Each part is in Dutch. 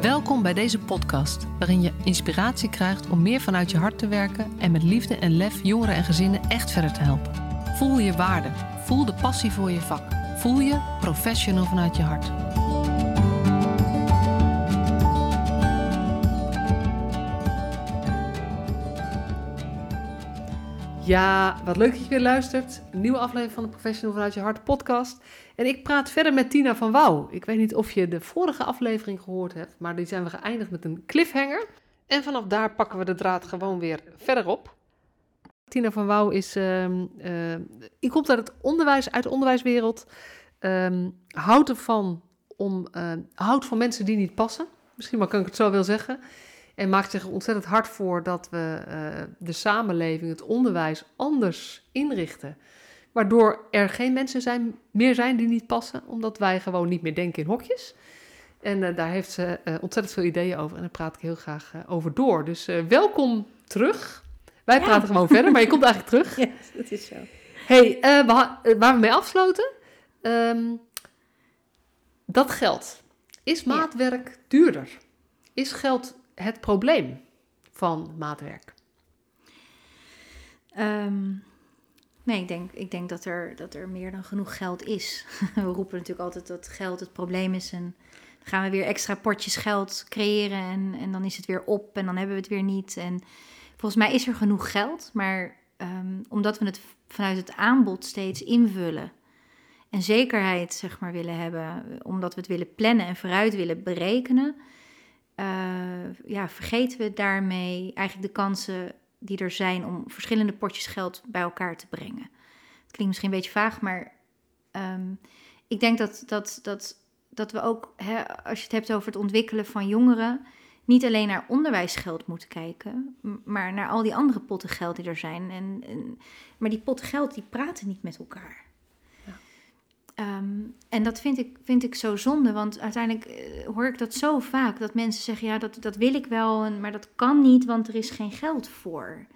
Welkom bij deze podcast, waarin je inspiratie krijgt om meer vanuit je hart te werken en met liefde en lef jongeren en gezinnen echt verder te helpen. Voel je waarde, voel de passie voor je vak, voel je professional vanuit je hart. Ja, wat leuk dat je weer luistert. Een nieuwe aflevering van de Professional vanuit je hart podcast. En ik praat verder met Tina van Wouw. Ik weet niet of je de vorige aflevering gehoord hebt, maar die zijn we geëindigd met een cliffhanger. En vanaf daar pakken we de draad gewoon weer verder op. Tina van Wouw is, uh, uh, komt uit het onderwijs, uit de onderwijswereld. Um, houdt ervan om, uh, houdt van mensen die niet passen. Misschien maar kan ik het zo wel zeggen. En maakt zich ontzettend hard voor dat we uh, de samenleving, het onderwijs anders inrichten. Waardoor er geen mensen zijn, meer zijn die niet passen, omdat wij gewoon niet meer denken in hokjes. En uh, daar heeft ze uh, ontzettend veel ideeën over en daar praat ik heel graag over door. Dus welkom terug. Wij praten gewoon verder, maar je komt eigenlijk terug. Ja, dat is zo. hey, waar we mee afsloten, um, dat geld. Is maatwerk ja. duurder? Is geld het probleem van maatwerk? Um, nee, ik denk, ik denk dat, er, dat er meer dan genoeg geld is. We roepen natuurlijk altijd dat geld het probleem is. En dan gaan we weer extra potjes geld creëren. En, en dan is het weer op en dan hebben we het weer niet. En volgens mij is er genoeg geld. Maar um, omdat we het vanuit het aanbod steeds invullen. En zekerheid zeg maar willen hebben. Omdat we het willen plannen en vooruit willen berekenen ja, vergeten we daarmee eigenlijk de kansen die er zijn om verschillende potjes geld bij elkaar te brengen. Het klinkt misschien een beetje vaag, maar um, ik denk dat, dat, dat, dat we ook, hè, als je het hebt over het ontwikkelen van jongeren, niet alleen naar onderwijsgeld moeten kijken, maar naar al die andere potten geld die er zijn. En, en maar die potten geld die praten niet met elkaar. Um, en dat vind ik, vind ik zo zonde, want uiteindelijk uh, hoor ik dat zo vaak. Dat mensen zeggen, ja, dat, dat wil ik wel, maar dat kan niet, want er is geen geld voor.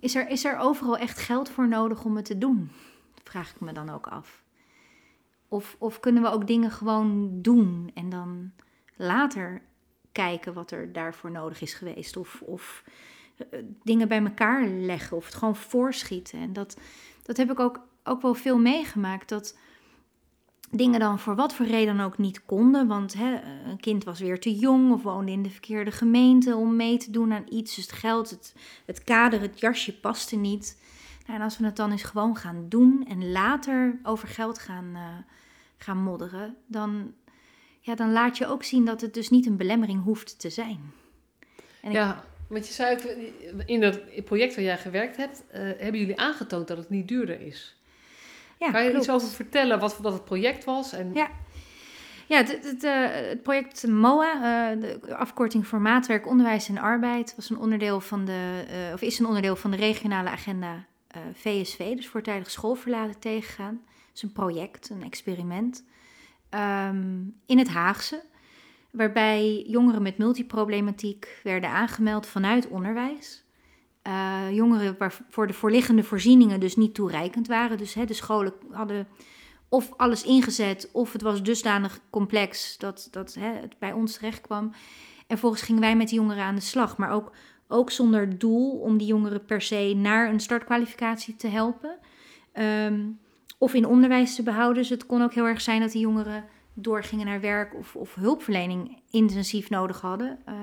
Is er, is er overal echt geld voor nodig om het te doen? Vraag ik me dan ook af. Of, of kunnen we ook dingen gewoon doen en dan later kijken wat er daarvoor nodig is geweest? Of, of uh, dingen bij elkaar leggen of het gewoon voorschieten. En dat, dat heb ik ook, ook wel veel meegemaakt, dat dingen dan voor wat voor reden ook niet konden. Want hè, een kind was weer te jong of woonde in de verkeerde gemeente om mee te doen aan iets. Dus het geld, het, het kader, het jasje paste niet. Nou, en als we het dan eens gewoon gaan doen en later over geld gaan, uh, gaan modderen, dan, ja, dan laat je ook zien dat het dus niet een belemmering hoeft te zijn. En ja, ik... want je zei in dat project waar jij gewerkt hebt, uh, hebben jullie aangetoond dat het niet duurder is. Ja, kan je klopt. iets over vertellen wat dat het project was? En... Ja. Ja, het, het, uh, het project MOA, uh, de afkorting voor maatwerk, onderwijs en arbeid, was een onderdeel van de, uh, of is een onderdeel van de regionale agenda VSV, dus voortijdig schoolverlaten tegengaan. Het is een project, een experiment um, in het Haagse, waarbij jongeren met multiproblematiek werden aangemeld vanuit onderwijs. Uh, jongeren waarvoor de voorliggende voorzieningen dus niet toereikend waren. Dus hè, de scholen hadden of alles ingezet, of het was dusdanig complex dat, dat hè, het bij ons terecht kwam. En vervolgens gingen wij met die jongeren aan de slag, maar ook, ook zonder doel om die jongeren per se naar een startkwalificatie te helpen. Um, of in onderwijs te behouden. Dus het kon ook heel erg zijn dat die jongeren doorgingen naar werk of, of hulpverlening intensief nodig hadden. Uh,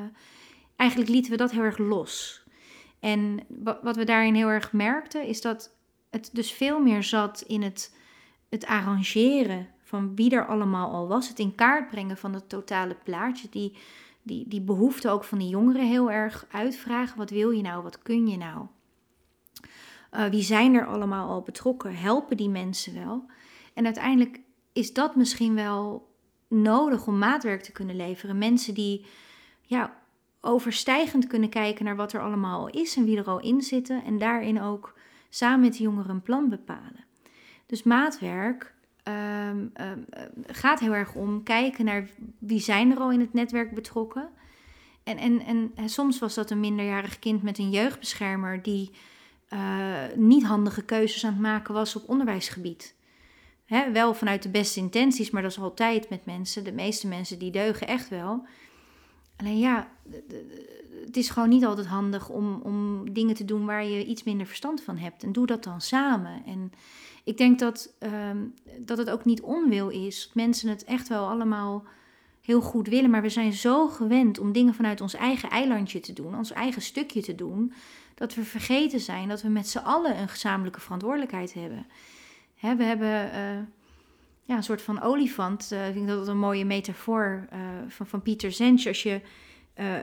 eigenlijk lieten we dat heel erg los. En wat we daarin heel erg merkten, is dat het dus veel meer zat in het, het arrangeren van wie er allemaal al was. Het in kaart brengen van het totale plaatje. Die, die, die behoefte ook van die jongeren heel erg uitvragen. Wat wil je nou? Wat kun je nou? Uh, wie zijn er allemaal al betrokken? Helpen die mensen wel? En uiteindelijk is dat misschien wel nodig om maatwerk te kunnen leveren. Mensen die ja, overstijgend kunnen kijken naar wat er allemaal is en wie er al in zitten. En daarin ook samen met de jongeren een plan bepalen. Dus maatwerk um, um, gaat heel erg om kijken naar wie zijn er al in het netwerk betrokken. En, en, en soms was dat een minderjarig kind met een jeugdbeschermer die uh, niet handige keuzes aan het maken was op onderwijsgebied. wel vanuit de beste intenties, maar dat is altijd met mensen. De meeste mensen die deugen echt wel. Alleen ja, het is gewoon niet altijd handig om, om dingen te doen waar je iets minder verstand van hebt. En doe dat dan samen. En ik denk dat, ehm, dat het ook niet onwil is. Mensen het echt wel allemaal heel goed willen. Maar we zijn zo gewend om dingen vanuit ons eigen eilandje te doen, ons eigen stukje te doen, dat we vergeten zijn dat we met z'n allen een gezamenlijke verantwoordelijkheid hebben. We hebben eh, ja, een soort van olifant. eh, ik denk dat een mooie metafoor eh, van, van Pieter Zensch. Als je eh,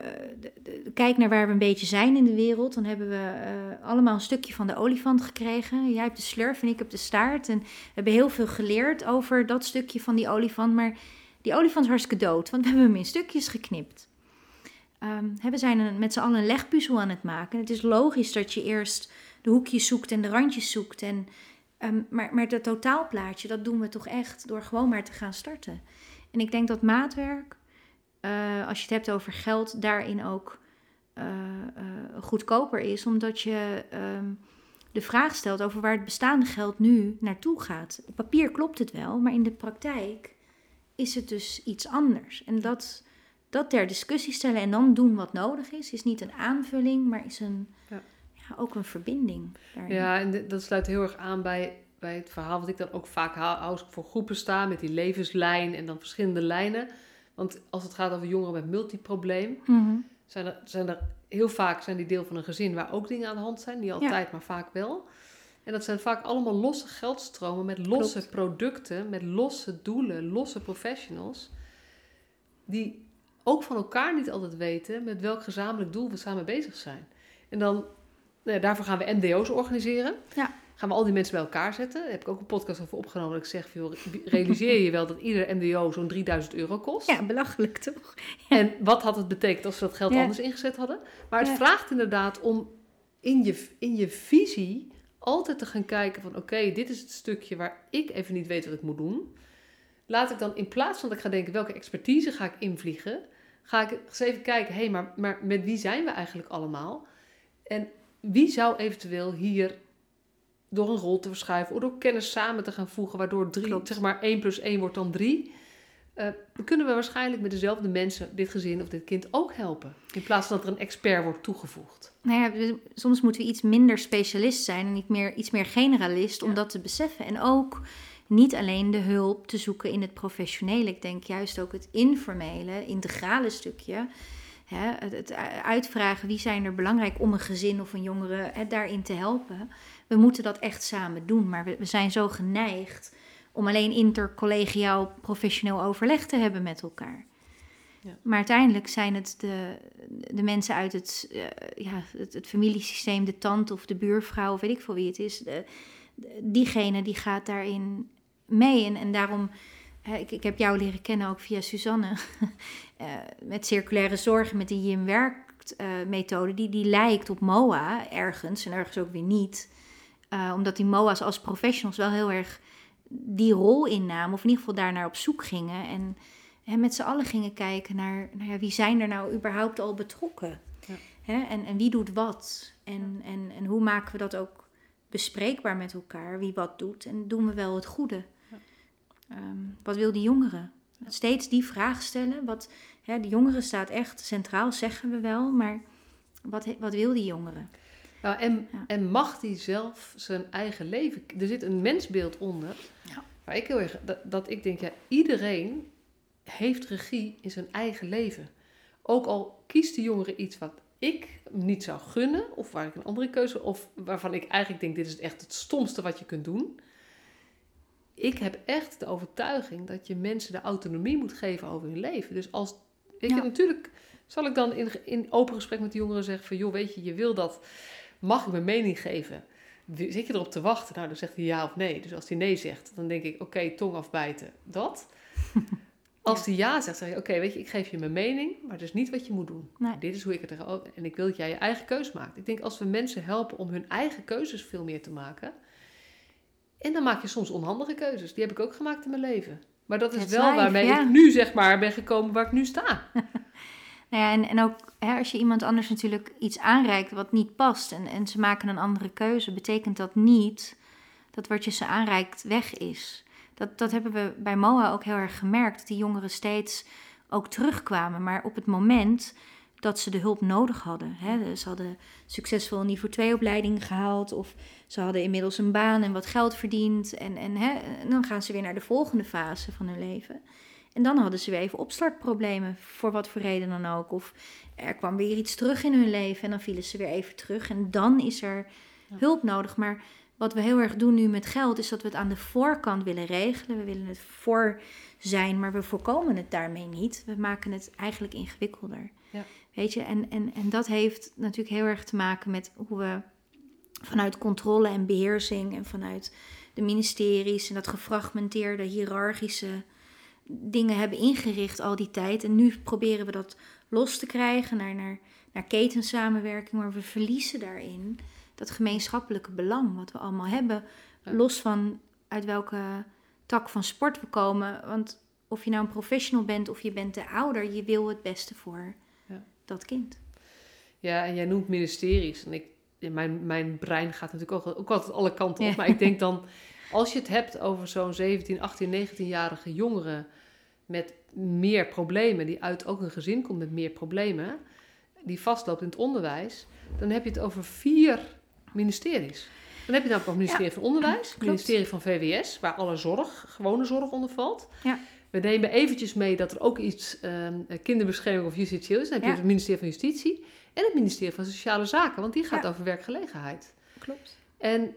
kijkt naar waar we een beetje zijn in de wereld, dan hebben we allemaal een stukje van de olifant gekregen. Jij hebt de slurf en ik heb de staart. En we hebben heel veel geleerd over dat stukje van die olifant. Maar die olifant is hartstikke dood, want we hebben hem in stukjes geknipt. Hè, we zijn met z'n allen een legpuzzel aan het maken. Het is logisch dat je eerst de hoekjes zoekt en de randjes zoekt. En, ehm, maar, maar dat totaalplaatje, dat doen we toch echt door gewoon maar te gaan starten. En ik denk dat maatwerk, eh, als je het hebt over geld, daarin ook eh, eh, goedkoper is. Omdat je ehm, de vraag stelt over waar het bestaande geld nu naartoe gaat. Op papier klopt het wel, maar in de praktijk is het dus iets anders. En dat, dat ter discussie stellen en dan doen wat nodig is, is niet een aanvulling, maar is een, Ja. Ja. ook een verbinding. Daarin. Ja, en dat sluit heel erg aan bij, bij het verhaal wat ik dan ook vaak hou als ik voor groepen sta met die levenslijn en dan verschillende lijnen. Want als het gaat over jongeren met multiprobleem, Mhm. zijn er, zijn er heel vaak zijn die deel van een gezin waar ook dingen aan de hand zijn. Niet altijd, maar vaak wel. En dat zijn vaak allemaal losse geldstromen met losse Klopt. producten, met losse doelen, losse professionals. Die ook van elkaar niet altijd weten met welk gezamenlijk doel we samen bezig zijn. En dan, nou ja, daarvoor gaan we MDO's organiseren. Ja. Gaan we al die mensen bij elkaar zetten. Daar heb ik ook een podcast over opgenomen. Dat ik zeg, joh, realiseer je wel dat ieder MDO zo'n 3000 euro kost? ja, belachelijk toch? En wat had het betekend als we dat geld Ja. anders ingezet hadden? Maar het vraagt inderdaad om in je, in je visie altijd te gaan kijken van... oké, dit is het stukje waar ik even niet weet wat ik moet doen. Laat ik dan in plaats van dat ik ga denken... welke expertise ga ik invliegen... ga ik eens even kijken... hé, hey, maar, maar met wie zijn we eigenlijk allemaal? En wie zou eventueel hier door een rol te verschuiven... of door kennis samen te gaan voegen... waardoor drie, Klopt. zeg maar 1 plus 1 wordt dan 3... Eh, kunnen we waarschijnlijk met dezelfde mensen dit gezin of dit kind ook helpen. In plaats van dat er een expert wordt toegevoegd. Nou ja, soms moeten we iets minder specialist zijn en niet meer, iets meer generalist om dat te beseffen. En ook niet alleen de hulp te zoeken in het professionele. Ik denk juist ook het informele, integrale stukje. Hè, het, het uitvragen wie zijn er belangrijk om een gezin of een jongere hè, daarin te helpen. We moeten dat echt samen doen. Maar we, we zijn zo geneigd om alleen intercollegiaal professioneel overleg te hebben met elkaar. Ja. Maar uiteindelijk zijn het de, de mensen uit het, eh, ja, het, het familiesysteem, de tante of de buurvrouw of weet ik veel wie het is. De, de- diegene die gaat daarin mee. En, en daarom, ik, ik heb jou leren kennen ook via Suzanne. eh, met circulaire zorg, met de Jim werkt methode. Die, die lijkt op MOA ergens en ergens ook weer niet. Eh, omdat die MOA's als professionals wel heel erg die rol innamen. Of in ieder geval daarnaar op zoek gingen. En met z'n allen gingen kijken naar, nou ja, wie zijn er nou überhaupt al betrokken? Ja. Hè, en, en wie doet wat? En, en, en hoe maken we dat ook bespreekbaar met elkaar? Wie wat doet? En doen we wel het goede? Ja. Ehm, wat wil die jongeren? Steeds die vraag stellen. Wat, hè, de jongeren staat echt centraal, zeggen we wel. Maar wat, wat wil die jongeren? Nou, en, Ja. en mag die zelf zijn eigen leven... Er zit een mensbeeld onder. Ja. Waar ik heel erg... Dat, dat ik denk, ja, iedereen heeft regie in zijn eigen leven. Ook al kiest de jongere iets wat ik niet zou gunnen... of waar ik een andere keuze... of waarvan ik eigenlijk denk, dit is echt het stomste wat je kunt doen... Ik heb echt de overtuiging dat je mensen de autonomie moet geven over hun leven. Dus als ik Ja. natuurlijk zal ik dan in, in open gesprek met de jongeren zeggen van joh, weet je, je wil dat, mag ik mijn mening geven? Zit je erop te wachten? Nou, dan zegt hij ja of nee. Dus als hij nee zegt, dan denk ik oké, tong afbijten, dat. Als hij ja zegt, zeg je oké, weet je, ik geef je mijn mening, maar het is niet wat je moet doen. Nee. Dit is hoe ik het er en ik wil dat jij je eigen keuze maakt. Ik denk als we mensen helpen om hun eigen keuzes veel meer te maken, en dan maak je soms onhandige keuzes. Die heb ik ook gemaakt in mijn leven. Maar dat is That's wel life, waarmee ja. ik nu zeg maar ben gekomen waar ik nu sta. Nou ja, en, en ook hè, als je iemand anders natuurlijk iets aanreikt wat niet past en, en ze maken een andere keuze, betekent dat niet dat wat je ze aanreikt weg is. Dat, dat hebben we bij MOA ook heel erg gemerkt. Dat die jongeren steeds ook terugkwamen. Maar op het moment dat ze de hulp nodig hadden. Hè, ze hadden succesvol een niveau 2 opleiding gehaald. Of ze hadden inmiddels een baan en wat geld verdiend. En, en, hè, en dan gaan ze weer naar de volgende fase van hun leven. En dan hadden ze weer even opstartproblemen, voor wat voor reden dan ook. Of er kwam weer iets terug in hun leven en dan vielen ze weer even terug. En dan is er hulp nodig. Maar wat we heel erg doen nu met geld, is dat we het aan de voorkant willen regelen. We willen het voor zijn, maar we voorkomen het daarmee niet. We maken het eigenlijk ingewikkelder. Ja. Weet je, en, en, en dat heeft natuurlijk heel erg te maken met hoe we vanuit controle en beheersing en vanuit de ministeries en dat gefragmenteerde hiërarchische dingen hebben ingericht al die tijd. En nu proberen we dat los te krijgen naar, naar, naar ketensamenwerking, maar we verliezen daarin dat gemeenschappelijke belang wat we allemaal hebben. Los van uit welke tak van sport we komen. Want of je nou een professional bent of je bent de ouder, je wil het beste voor. Dat kind. Ja, en jij noemt ministeries. En ik, mijn, mijn brein gaat natuurlijk ook, ook altijd alle kanten op. Maar ik denk dan, als je het hebt over zo'n 17, 18, 19-jarige jongeren met meer problemen, die uit ook een gezin komt met meer problemen, die vastloopt in het onderwijs, dan heb je het over vier ministeries. Dan heb je dan ook het ministerie van Onderwijs, het ministerie van VWS, waar alle zorg, gewone zorg onder valt. Ja. We nemen eventjes mee dat er ook iets um, kinderbescherming of justitieel is. Dan heb je het ministerie van Justitie en het ministerie van Sociale Zaken, want die gaat over werkgelegenheid. Klopt. En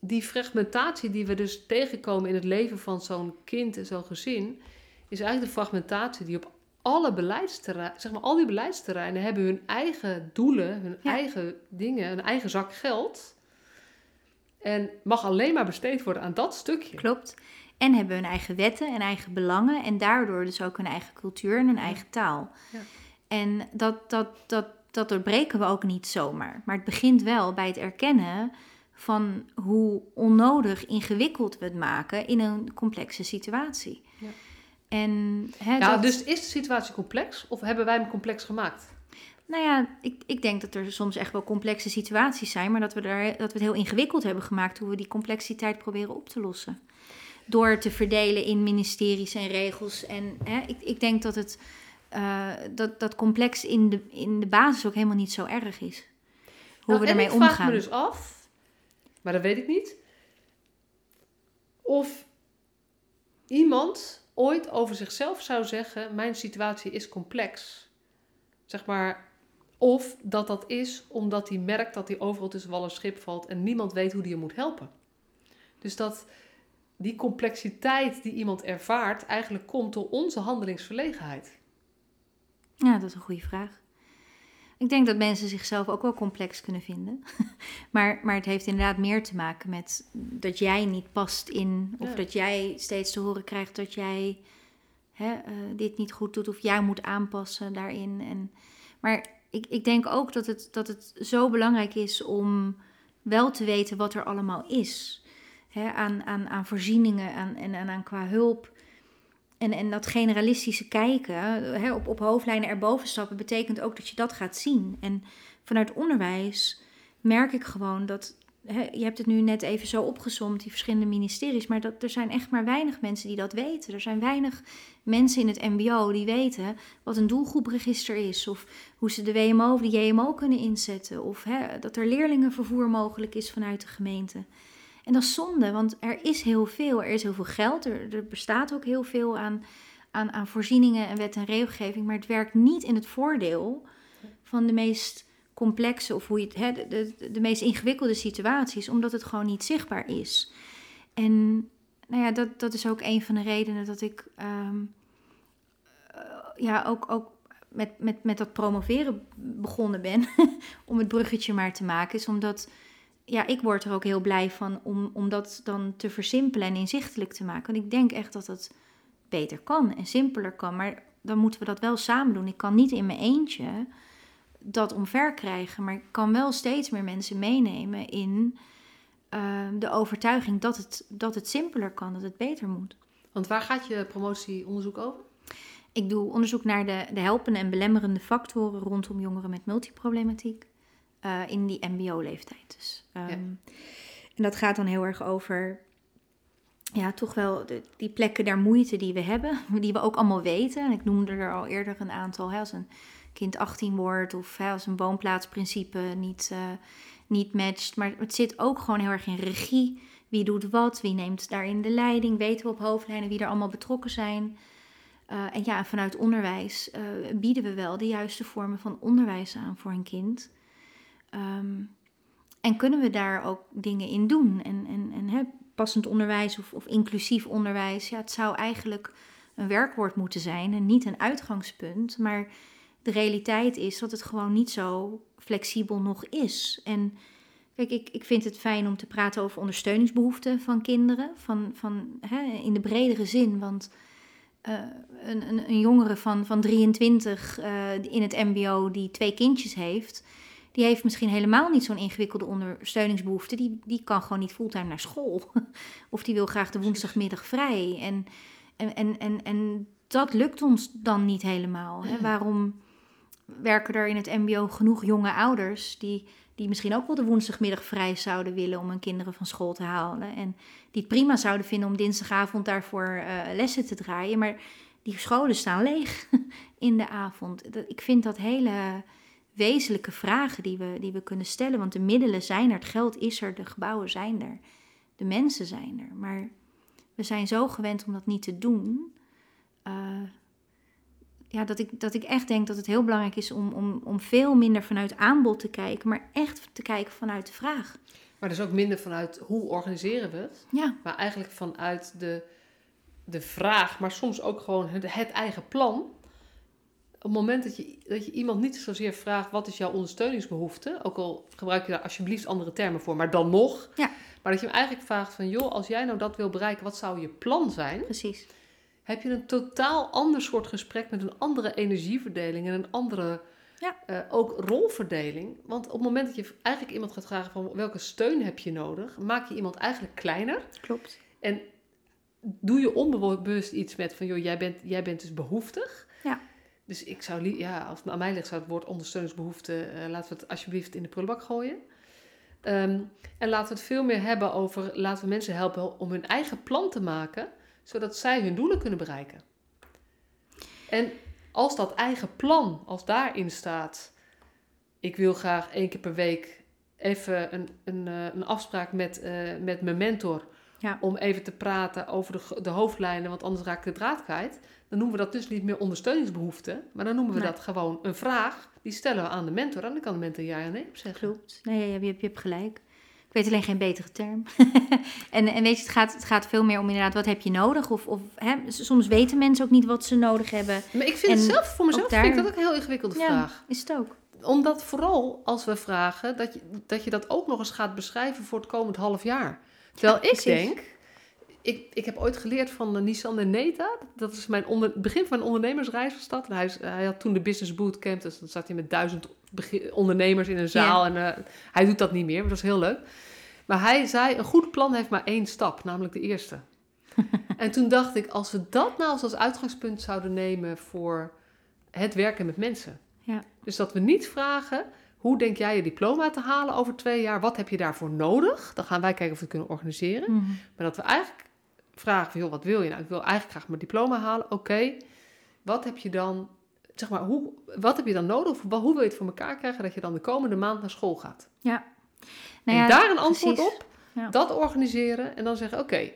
die fragmentatie die we dus tegenkomen in het leven van zo'n kind en zo'n gezin, is eigenlijk de fragmentatie die op alle beleidsterreinen, zeg maar al die beleidsterreinen hebben hun eigen doelen, hun eigen dingen, hun eigen zak geld. En mag alleen maar besteed worden aan dat stukje. Klopt. En hebben hun eigen wetten en eigen belangen. En daardoor dus ook hun eigen cultuur en hun eigen taal. Ja. En dat, dat, dat, dat doorbreken we ook niet zomaar. Maar het begint wel bij het erkennen van hoe onnodig ingewikkeld we het maken in een complexe situatie. Ja. En, hè, ja, dus is de situatie complex of hebben wij hem complex gemaakt? Nou ja, ik, ik denk dat er soms echt wel complexe situaties zijn, maar dat we, daar, dat we het heel ingewikkeld hebben gemaakt hoe we die complexiteit proberen op te lossen. Door te verdelen in ministeries en regels. En hè, ik, ik denk dat het uh, dat, dat complex in de, in de basis ook helemaal niet zo erg is. Hoe nou, we ermee omgaan. Ik vraag me dus af, maar dat weet ik niet, of iemand ooit over zichzelf zou zeggen: Mijn situatie is complex. Zeg maar. Of dat dat is omdat hij merkt dat hij overal tussen wal en schip valt en niemand weet hoe hij je moet helpen. Dus dat die complexiteit die iemand ervaart eigenlijk komt door onze handelingsverlegenheid. Ja, dat is een goede vraag. Ik denk dat mensen zichzelf ook wel complex kunnen vinden. maar, maar het heeft inderdaad meer te maken met dat jij niet past in. Of dat jij steeds te horen krijgt dat jij hè, uh, dit niet goed doet. Of jij moet aanpassen daarin. En, maar ik, ik denk ook dat het, dat het zo belangrijk is om wel te weten wat er allemaal is. Hè, aan, aan, aan voorzieningen en aan qua hulp. En, en dat generalistische kijken, hè, op, op hoofdlijnen erboven stappen, betekent ook dat je dat gaat zien. En vanuit onderwijs merk ik gewoon dat. Hè, je hebt het nu net even zo opgezomd, die verschillende ministeries. Maar dat, er zijn echt maar weinig mensen die dat weten. Er zijn weinig mensen in het MBO die weten wat een doelgroepregister is. Of hoe ze de WMO of de JMO kunnen inzetten. Of hè, dat er leerlingenvervoer mogelijk is vanuit de gemeente. En dat is zonde, want er is heel veel. Er is heel veel geld. Er, er bestaat ook heel veel aan, aan, aan voorzieningen en wet en regelgeving. Maar het werkt niet in het voordeel van de meest complexe of hoe je het, hè, de, de, meest ingewikkelde situaties, omdat het gewoon niet zichtbaar is. En nou ja, dat, dat is ook een van de redenen dat ik ehm, eh, ja, ook, ook met, met, met dat promoveren begonnen ben, om het bruggetje maar te maken, is omdat ja, ik word er ook heel blij van om, om dat dan te versimpelen en inzichtelijk te maken. Want ik denk echt dat het beter kan en simpeler kan. Maar dan moeten we dat wel samen doen. Ik kan niet in mijn eentje dat omver krijgen. Maar ik kan wel steeds meer mensen meenemen in ehm, de overtuiging dat het, dat het simpeler kan, dat het beter moet. Want waar gaat je promotieonderzoek over? Ik doe onderzoek naar de, de helpende en belemmerende factoren rondom jongeren met multiproblematiek. Eh, in die MBO-leeftijd. Dus, ehm, En dat gaat dan heel erg over ja, toch wel de, die plekken der moeite die we hebben, die we ook allemaal weten. En ik noemde er al eerder een aantal, hè, als een kind 18 wordt of hè, als een woonplaatsprincipe niet, uh, niet matcht. Maar het zit ook gewoon heel erg in regie. Wie doet wat, wie neemt daarin de leiding, weten we op hoofdlijnen wie er allemaal betrokken zijn. Uh, en ja, vanuit onderwijs uh, bieden we wel de juiste vormen van onderwijs aan voor een kind. Um, en kunnen we daar ook dingen in doen? En, en, en hè, passend onderwijs of, of inclusief onderwijs, ja, het zou eigenlijk een werkwoord moeten zijn en niet een uitgangspunt. Maar de realiteit is dat het gewoon niet zo flexibel nog is. En kijk, ik, ik vind het fijn om te praten over ondersteuningsbehoeften van kinderen, van, van, hè, in de bredere zin. Want uh, een, een, een, jongere van, van 23 uh, in het MBO die twee kindjes heeft die heeft misschien helemaal niet zo'n ingewikkelde ondersteuningsbehoefte. Die, die kan gewoon niet fulltime naar school. Of die wil graag de woensdagmiddag vrij. En, en, en, en, en dat lukt ons dan niet helemaal. Hè? Waarom werken er in het MBO genoeg jonge ouders die, die misschien ook wel de woensdagmiddag vrij zouden willen om hun kinderen van school te halen? En die het prima zouden vinden om dinsdagavond daarvoor uh, lessen te draaien. Maar die scholen staan leeg in de avond. Ik vind dat hele wezenlijke vragen die we, die we kunnen stellen. Want de middelen zijn er, het geld is er, de gebouwen zijn er, de mensen zijn er. Maar we zijn zo gewend om dat niet te doen. Uh, ja, dat, ik, dat ik echt denk dat het heel belangrijk is om, om, om veel minder vanuit aanbod te kijken, maar echt te kijken vanuit de vraag. Maar dus ook minder vanuit hoe organiseren we het, ja. maar eigenlijk vanuit de, de vraag, maar soms ook gewoon het, het eigen plan op het moment dat je, dat je iemand niet zozeer vraagt wat is jouw ondersteuningsbehoefte, ook al gebruik je daar alsjeblieft andere termen voor, maar dan nog. Ja. Maar dat je hem eigenlijk vraagt van joh, als jij nou dat wil bereiken, wat zou je plan zijn? Precies. Heb je een totaal ander soort gesprek met een andere energieverdeling en een andere ja. Uh, ook rolverdeling. Want op het moment dat je eigenlijk iemand gaat vragen van welke steun heb je nodig, maak je iemand eigenlijk kleiner. Klopt. En doe je onbewust iets met van joh, jij bent, jij bent dus behoeftig. Ja. Dus ik zou, ja, als het aan mij ligt, zou het woord ondersteuningsbehoefte, uh, laten we het alsjeblieft in de prullenbak gooien. Um, en laten we het veel meer hebben over, laten we mensen helpen om hun eigen plan te maken, zodat zij hun doelen kunnen bereiken. En als dat eigen plan, als daarin staat, ik wil graag één keer per week even een, een, uh, een afspraak met, uh, met mijn mentor, ja. om even te praten over de, de hoofdlijnen, want anders raak ik de draad kwijt. Dan noemen we dat dus niet meer ondersteuningsbehoefte, maar dan noemen we Nee. dat gewoon een vraag. Die stellen we aan de mentor en dan kan de mentor ja en nee op zeggen. Klopt. Nee, je, hebt- je, hebt- je hebt gelijk. Ik weet alleen geen betere term. en, en weet je, het gaat, het gaat veel meer om inderdaad, wat heb je nodig? Of, of hè, soms weten mensen ook niet wat ze nodig hebben. Maar ik vind het zelf, voor mezelf ook vind ik daar- dat ook een heel ingewikkelde Ja. vraag. Is het ook? Omdat vooral als we vragen, dat je, dat je dat ook nog eens gaat beschrijven voor het komend half jaar. Terwijl ik precies. denk, ik, ik heb ooit geleerd van de Nissan de Neta. Dat is mijn onder, het begin van mijn ondernemersreis was dat. En hij, had toen de Business Bootcamp, dus dan zat hij met duizend ondernemers in een zaal. En eh, hij doet dat niet meer, maar dat is heel leuk. Maar hij zei, een goed plan heeft maar één stap, namelijk de eerste. en toen dacht ik, als we dat nou als uitgangspunt zouden nemen voor het werken met mensen. Ja. Dus dat we niet vragen, hoe denk jij je diploma te halen over twee jaar? Wat heb je daarvoor nodig? Dan gaan wij kijken of we het kunnen organiseren. Mhm. Maar dat we eigenlijk vragen van, joh, wat wil je nou? Ik wil eigenlijk graag mijn diploma halen. Oké, wat heb je dan, zeg maar, hoe, wat heb je dan nodig? Of hoe wil je het voor elkaar krijgen dat je dan de komende maand naar school gaat? Nou en ja, daar een antwoord precies. op, Ja. dat organiseren en dan zeggen, oké,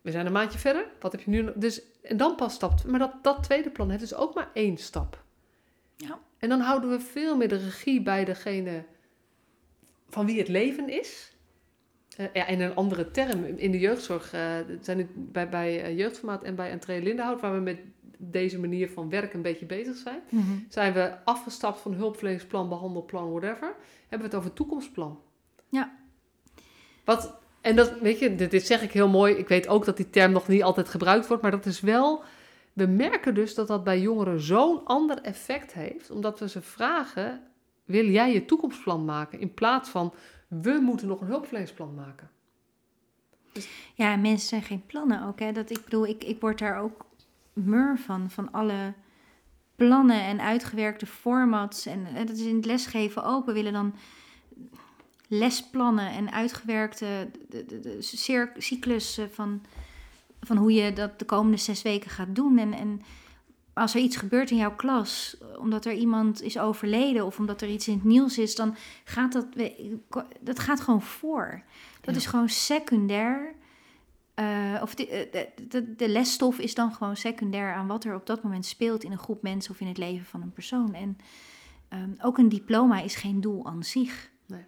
we zijn een maandje verder. Wat heb je nu? Dus, en dan pas stap. Maar dat, dat tweede plan heeft dus ook maar één stap. Ja. En dan houden we veel meer de regie bij degene van wie het leven is. Eh, ja, in een andere term, in de jeugdzorg, eh, zijn nu bij, bij eh, Jeugdformaat en bij Entree Lindenhout, waar we met deze manier van werken een beetje bezig zijn, Mhm. zijn we afgestapt van hulpverleningsplan, behandelplan, whatever. Hebben we het over toekomstplan. Ja. Wat, en dat, weet je, dit zeg ik heel mooi. Ik weet ook dat die term nog niet altijd gebruikt wordt, maar dat is wel. We merken dus dat dat bij jongeren zo'n ander effect heeft, omdat we ze vragen: wil jij je toekomstplan maken? In plaats van we moeten nog een hulpverleningsplan maken. Ja, en mensen zijn geen plannen ook. Hè? Dat, ik bedoel, ik, ik word daar ook mur van, van alle plannen en uitgewerkte formats. En, dat is in het lesgeven ook. We willen dan lesplannen en uitgewerkte de, de, de cir- cyclussen van, van hoe je dat de komende zes weken gaat doen. En, en als er iets gebeurt in jouw klas, omdat er iemand is overleden of omdat er iets in het nieuws is, dan gaat dat, dat gaat gewoon voor. Dat is gewoon secundair. Uh, of de, de, de, lesstof is dan gewoon secundair aan wat er op dat moment speelt in een groep mensen of in het leven van een persoon. En um, ook een diploma is geen doel aan zich. Nee.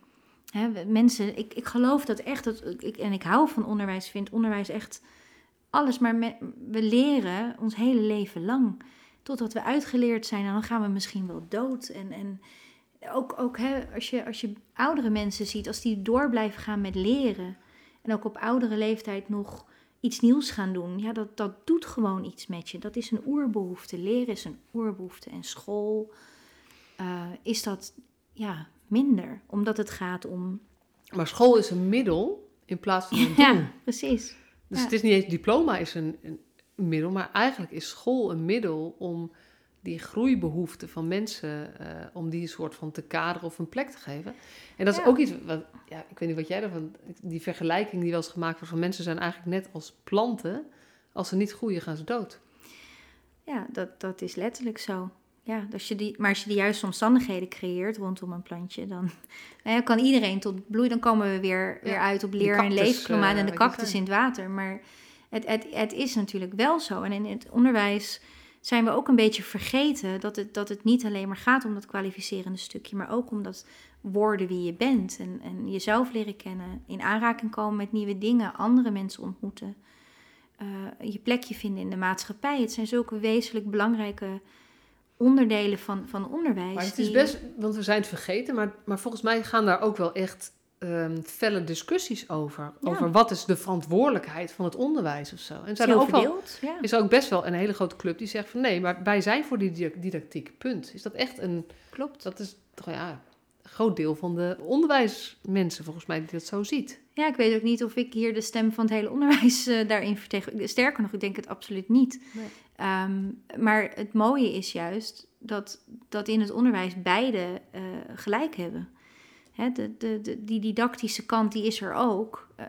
Hè, mensen, ik, ik geloof dat echt, dat, ik, en ik hou van onderwijs, vind onderwijs echt alles, maar we leren ons hele leven lang. Totdat we uitgeleerd zijn en dan gaan we misschien wel dood. En, en ook, ook hè, als, je, als je oudere mensen ziet, als die door blijven gaan met leren. En ook op oudere leeftijd nog iets nieuws gaan doen. Ja, dat, dat doet gewoon iets met je. Dat is een oerbehoefte. Leren is een oerbehoefte. En school uh, is dat ja, minder, omdat het gaat om. Maar school is een middel in plaats van een doel. Ja, precies. Dus het is niet eens diploma is een, een, middel, maar eigenlijk is school een middel om die groeibehoeften van mensen, uh, om die een soort van te kaderen of een plek te geven. En dat is ook iets wat, ja, ik weet niet wat jij ervan, die vergelijking die wel eens gemaakt wordt van mensen zijn eigenlijk net als planten. Als ze niet groeien, gaan ze dood. Ja, dat, dat is letterlijk zo. Ja, als je die, maar als je de juiste omstandigheden creëert rondom een plantje, dan kan iedereen tot bloei. Dan komen we weer, weer uit op leer en leefklimaat en de cactus in het water. Maar het, het, het is natuurlijk wel zo. En in het onderwijs zijn we ook een beetje vergeten dat het, dat het niet alleen maar gaat om dat kwalificerende stukje, maar ook om dat worden wie je bent. En, en jezelf leren kennen, in aanraking komen met nieuwe dingen, andere mensen ontmoeten. Uh, je plekje vinden in de maatschappij. Het zijn zulke wezenlijk belangrijke onderdelen van, van onderwijs. Maar het is best, want we zijn het vergeten, maar, maar volgens mij gaan daar ook wel echt um, felle discussies over. Over wat is de verantwoordelijkheid van het onderwijs of zo. En zijn er ook wel, ja. is er ook best wel een hele grote club die zegt van nee, maar wij zijn voor die didactiek, punt. Is dat echt een... Klopt. Dat is toch ja, groot deel van de onderwijsmensen volgens mij die dat zo ziet. Ja, ik weet ook niet of ik hier de stem van het hele onderwijs uh, daarin vertegenwoordig. Sterker nog, ik denk het absoluut niet. Nee. Ehm, maar het mooie is juist dat, dat in het onderwijs beide uh, gelijk hebben. Hè, de, de, de, die didactische kant die is er ook, uh,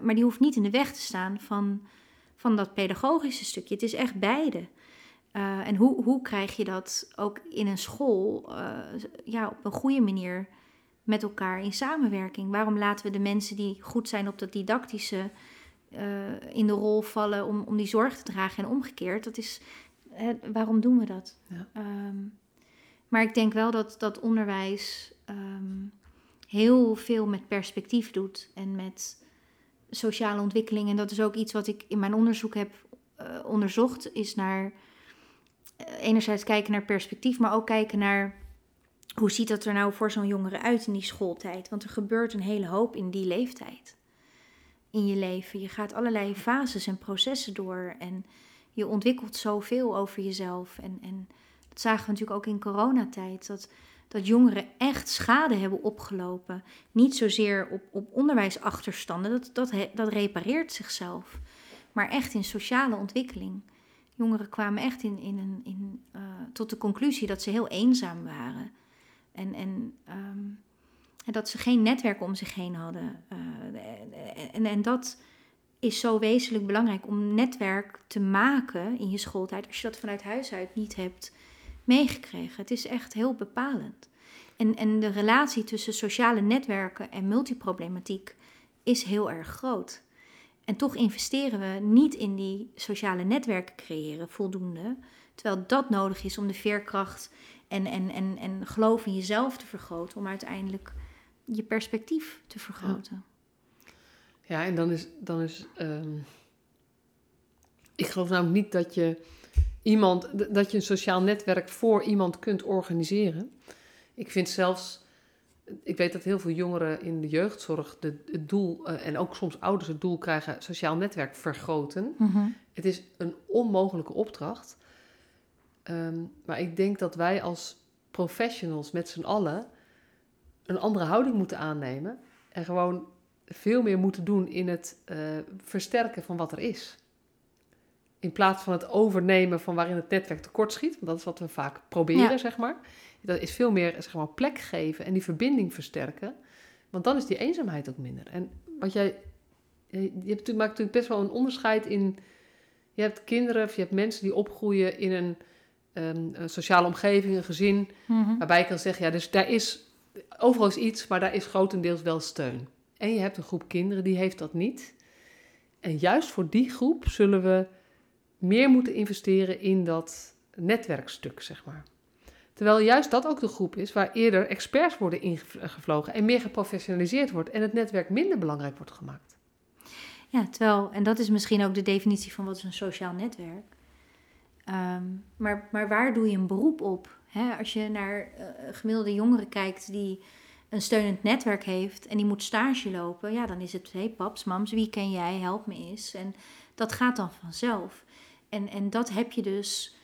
maar die hoeft niet in de weg te staan van, van dat pedagogische stukje. Het is echt beide. Uh, en hoe, hoe krijg je dat ook in een school ja, op een goede manier met elkaar in samenwerking? Waarom laten we de mensen die goed zijn op dat didactische in de rol vallen om, om die zorg te dragen en omgekeerd? Dat is, waarom doen we dat? Ja. Um, maar ik denk wel dat, dat onderwijs um, heel veel met perspectief doet en met sociale ontwikkeling. En dat is ook iets wat ik in mijn onderzoek heb onderzocht, is naar enerzijds kijken naar perspectief, maar ook kijken naar hoe ziet dat er nou voor zo'n jongere uit in die schooltijd. Want er gebeurt een hele hoop in die leeftijd in je leven. Je gaat allerlei fases en processen door en je ontwikkelt zoveel over jezelf. En, en dat zagen we natuurlijk ook in coronatijd. Dat, dat jongeren echt schade hebben opgelopen. Niet zozeer op, op onderwijsachterstanden, dat, dat, dat repareert zichzelf. Maar echt in sociale ontwikkeling. Jongeren kwamen echt in, in een, in, uh, tot de conclusie dat ze heel eenzaam waren. En, en, en dat ze geen netwerk om zich heen hadden. Uh, en, en dat is zo wezenlijk belangrijk om netwerk te maken in je schooltijd. Als je dat vanuit huis uit niet hebt meegekregen. Het is echt heel bepalend. En, en de relatie tussen sociale netwerken en multiproblematiek is heel erg groot. En toch investeren we niet in die sociale netwerken creëren voldoende. Terwijl dat nodig is om de veerkracht en, en, en, en geloof in jezelf te vergroten. Om uiteindelijk je perspectief te vergroten. Ja, en dan is. Dan is um... Ik geloof namelijk niet dat je iemand, dat je een sociaal netwerk voor iemand kunt organiseren. Ik vind zelfs, ik weet dat heel veel jongeren in de jeugdzorg de, het doel, uh, en ook soms ouders het doel krijgen, sociaal netwerk vergroten. Mm Het is een onmogelijke opdracht. Um, maar ik denk dat wij als professionals met z'n allen een andere houding moeten aannemen. En gewoon veel meer moeten doen in het uh, versterken van wat er is in plaats van het overnemen van waarin het netwerk tekortschiet, want dat is wat we vaak proberen, zeg maar. Dat is veel meer zeg maar, plek geven en die verbinding versterken. Want dan is die eenzaamheid ook minder. En wat jij je hebt natuurlijk, maakt natuurlijk best wel een onderscheid in. Je hebt kinderen of je hebt mensen die opgroeien in een, ehm, een sociale omgeving, een gezin. Mhm. Waarbij je kan zeggen, ja, dus daar is overal is iets, maar daar is grotendeels wel steun. En je hebt een groep kinderen die heeft dat niet. En juist voor die groep zullen we meer moeten investeren in dat netwerkstuk, zeg maar. Terwijl juist dat ook de groep is waar eerder experts worden ingevlogen en meer geprofessionaliseerd wordt en het netwerk minder belangrijk wordt gemaakt. Ja, terwijl, en dat is misschien ook de definitie van wat is een sociaal netwerk. Ehm, maar, maar waar doe je een beroep op? Als je naar uh, gemiddelde jongeren kijkt die een steunend netwerk heeft en die moet stage lopen, ja, dan is het, hé hey, paps, mams, wie ken jij, help me eens. En dat gaat dan vanzelf. En, en dat heb je dus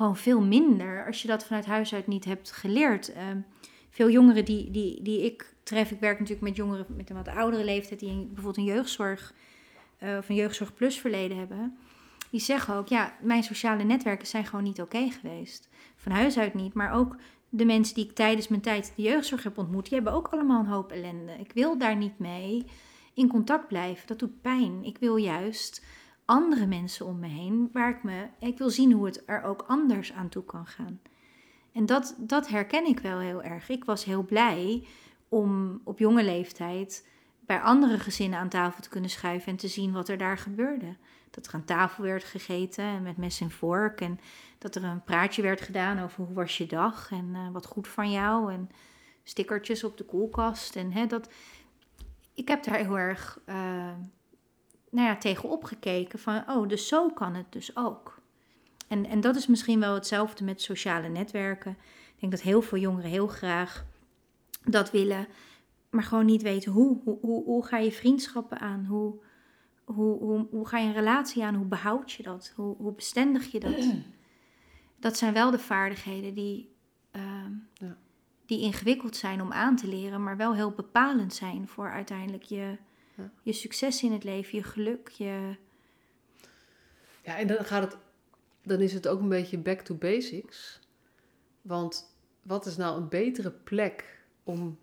gewoon veel minder als je dat vanuit huis uit niet hebt geleerd. Ehm, veel jongeren die, die, die ik tref, ik werk natuurlijk met jongeren met een wat oudere leeftijd, die bijvoorbeeld een jeugdzorg uh, of een jeugdzorg plus verleden hebben. Die zeggen ook, ja, mijn sociale netwerken zijn gewoon niet oké geweest. Van huis uit niet, maar ook de mensen die ik tijdens mijn tijd de jeugdzorg heb ontmoet, die hebben ook allemaal een hoop ellende. Ik wil daar niet mee in contact blijven. Dat doet pijn. Ik wil juist andere mensen om me heen waar ik me. Ik wil zien hoe het er ook anders aan toe kan gaan. En dat, dat herken ik wel heel erg. Ik was heel blij om op jonge leeftijd bij andere gezinnen aan tafel te kunnen schuiven en te zien wat er daar gebeurde. Dat er aan tafel werd gegeten en met mes en vork. En dat er een praatje werd gedaan over hoe was je dag en uh, wat goed van jou. En stickertjes op de koelkast. En hè, dat, ik heb daar heel erg uh, nou ja, tegenop gekeken van, oh, dus zo kan het dus ook. En, en dat is misschien wel hetzelfde met sociale netwerken. Ik denk dat heel veel jongeren heel graag dat willen, maar gewoon niet weten hoe. Hoe, hoe, hoe ga je vriendschappen aan? Hoe, hoe, hoe, hoe ga je een relatie aan? Hoe behoud je dat? Hoe, hoe bestendig je dat? Dat zijn wel de vaardigheden die, uh, ja. die ingewikkeld zijn om aan te leren, maar wel heel bepalend zijn voor uiteindelijk je, ja. je succes in het leven, je geluk. Je... Ja, en dan, gaat het, dan is het ook een beetje back to basics. Want wat is nou een betere plek om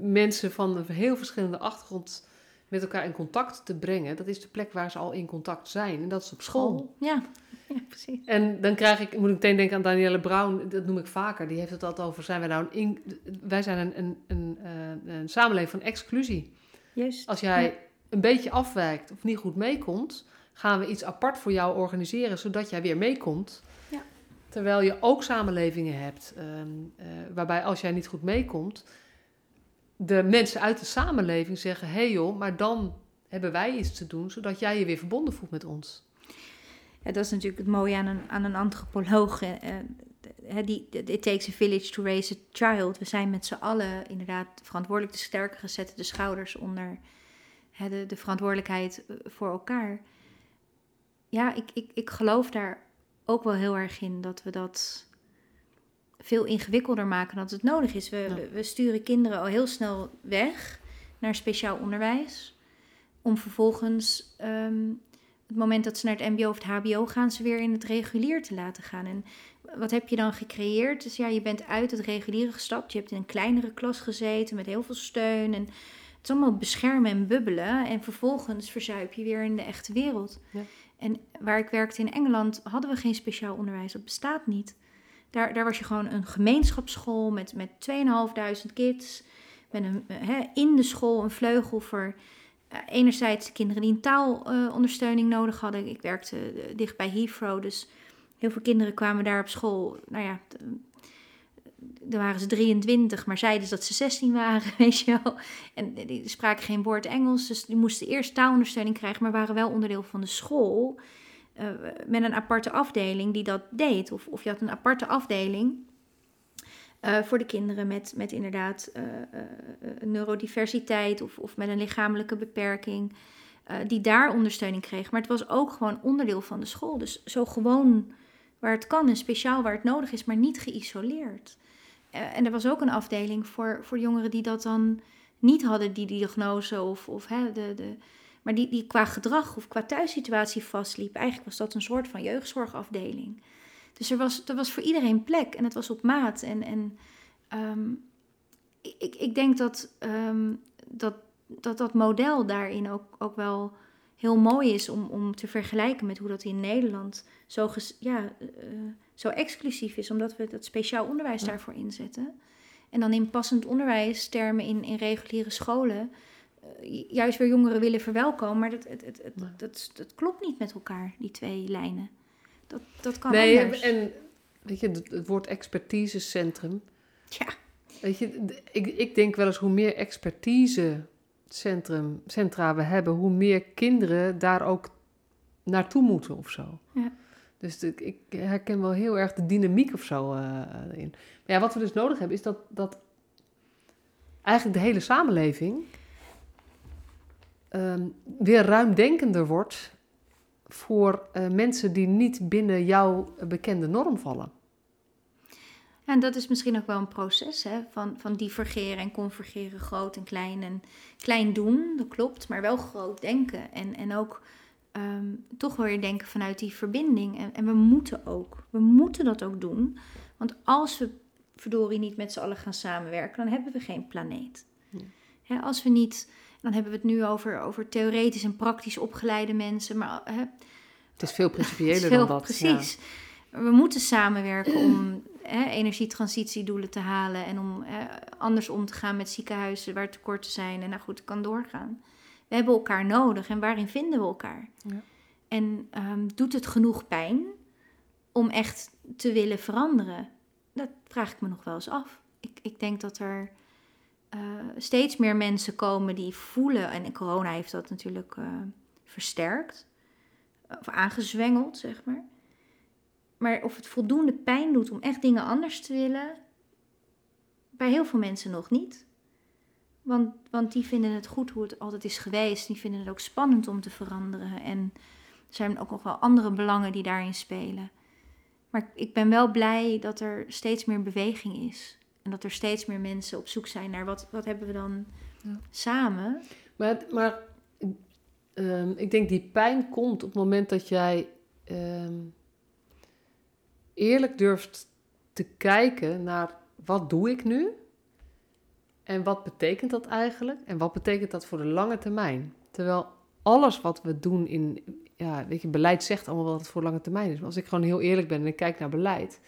mensen van een heel verschillende achtergrond met elkaar in contact te brengen. Dat is de plek waar ze al in contact zijn. En dat is op school. Ja, ja precies. En dan krijg ik, moet ik meteen denken aan Danielle Brown. Dat noem ik vaker. Die heeft het altijd over, zijn wij nou een... wij zijn een, een, een, een, een samenleving van exclusie. Juist. Als jij een beetje afwijkt of niet goed meekomt... gaan we iets apart voor jou organiseren... zodat jij weer meekomt. Ja. Terwijl je ook samenlevingen hebt... Um, uh, waarbij als jij niet goed meekomt de mensen uit de samenleving zeggen: hé hey joh, maar dan hebben wij iets te doen, zodat jij je weer verbonden voelt met ons. Ja, dat is natuurlijk het mooie aan een, aan een antropoloog. Die, it takes a village to raise a child. We zijn met z'n allen inderdaad verantwoordelijk. De sterkere zetten de schouders onder de, de verantwoordelijkheid eh, voor elkaar. Ja, ik, ik, ik geloof daar ook wel heel erg in dat we dat veel ingewikkelder maken dan het nodig is. We, ja. we sturen kinderen al heel snel weg naar speciaal onderwijs. Om vervolgens um, het moment dat ze naar het MBO of het HBO gaan, ze weer in het regulier te laten gaan. En wat heb je dan gecreëerd? Dus ja, je bent uit het reguliere gestapt. Je hebt in een kleinere klas gezeten met heel veel steun. En het is allemaal beschermen en bubbelen. En vervolgens verzuip je weer in de echte wereld. Ja. En waar ik werkte in Engeland hadden we geen speciaal onderwijs. Dat bestaat niet. Daar, daar was je gewoon een gemeenschapsschool met, met 2.500 kids. Met een, he, in de school een vleugel voor uh, enerzijds de kinderen die een taalondersteuning uh, nodig hadden. Ik werkte uh, dicht bij Heathrow, dus heel veel kinderen kwamen daar op school. Nou ja, er waren ze 23, maar zeiden dat ze 16 waren, weet je wel. En die spraken geen woord Engels, dus die moesten eerst taalondersteuning krijgen, maar waren wel onderdeel van de school. Uh, met een aparte afdeling die dat deed. Of, of je had een aparte afdeling uh, voor de kinderen met, met inderdaad neurodiversiteit of, of met een lichamelijke beperking. die daar ondersteuning kreeg. Maar het was ook gewoon onderdeel van de school. Dus zo gewoon waar het kan en speciaal waar het nodig is, maar niet geïsoleerd. en er was ook een afdeling voor, voor jongeren die dat dan niet hadden, die diagnose of, of hè, de, de, maar die, die qua gedrag of qua thuissituatie vastliep. Eigenlijk was dat een soort van jeugdzorgafdeling. Dus er was, er was voor iedereen plek en het was op maat. En, en um, ik, ik denk dat, um, dat dat dat model daarin ook, ook wel heel mooi is om, om te vergelijken met hoe dat in Nederland zo, ja, uh, zo exclusief is, omdat we dat speciaal onderwijs daarvoor inzetten. En dan in passend onderwijstermen in, in reguliere scholen uh, juist weer jongeren willen verwelkomen. Maar dat, het, het, het, dat, dat, klopt niet met elkaar, die twee lijnen. Dat, dat kan nee, anders. En weet je, het, woord expertisecentrum. Ja. Weet je, ik, ik denk wel eens hoe meer expertisecentrum, centra we hebben, hoe meer kinderen daar ook naartoe moeten of zo. Ja. Dus ik herken wel heel erg de dynamiek of zo uh, in. Maar ja, wat we dus nodig hebben, is dat, dat eigenlijk de hele samenleving um, weer ruimdenkender wordt voor uh, mensen die niet binnen jouw bekende norm vallen. En dat is misschien ook wel een proces hè? Van, van divergeren en convergeren, groot en klein. En klein doen, dat klopt, maar wel groot denken. En, en ook Ehm, toch weer denken vanuit die verbinding. En, en we moeten ook. We moeten dat ook doen. Want als we verdorie niet met z'n allen gaan samenwerken, dan hebben we geen planeet. als we niet, dan hebben we het nu over, over theoretisch en praktisch opgeleide mensen. Maar, het is veel principiëler dan dat. Precies. We moeten samenwerken om energietransitiedoelen te halen en om anders om te gaan met ziekenhuizen waar tekorten zijn. En nou goed, kan doorgaan. We hebben elkaar nodig en waarin vinden we elkaar? Ja. En um, doet het genoeg pijn om echt te willen veranderen? Dat vraag ik me nog wel eens af. Ik, ik denk dat er uh, steeds meer mensen komen die voelen, en corona heeft dat natuurlijk uh, versterkt, of aangezwengeld, zeg maar. Maar of het voldoende pijn doet om echt dingen anders te willen, bij heel veel mensen nog niet. Want, want die vinden het goed hoe het altijd is geweest. Die vinden het ook spannend om te veranderen. En er zijn ook nog wel andere belangen die daarin spelen. Maar ik ben wel blij dat er steeds meer beweging is. En dat er steeds meer mensen op zoek zijn naar wat, wat hebben we dan ja. samen. Maar, maar um, ik denk die pijn komt op het moment dat jij um, eerlijk durft te kijken naar wat doe ik nu? En wat betekent dat eigenlijk? En wat betekent dat voor de lange termijn? Terwijl alles wat we doen in, ja, weet je, beleid zegt allemaal wat het voor lange termijn is. Maar als ik gewoon heel eerlijk ben en ik kijk naar beleid,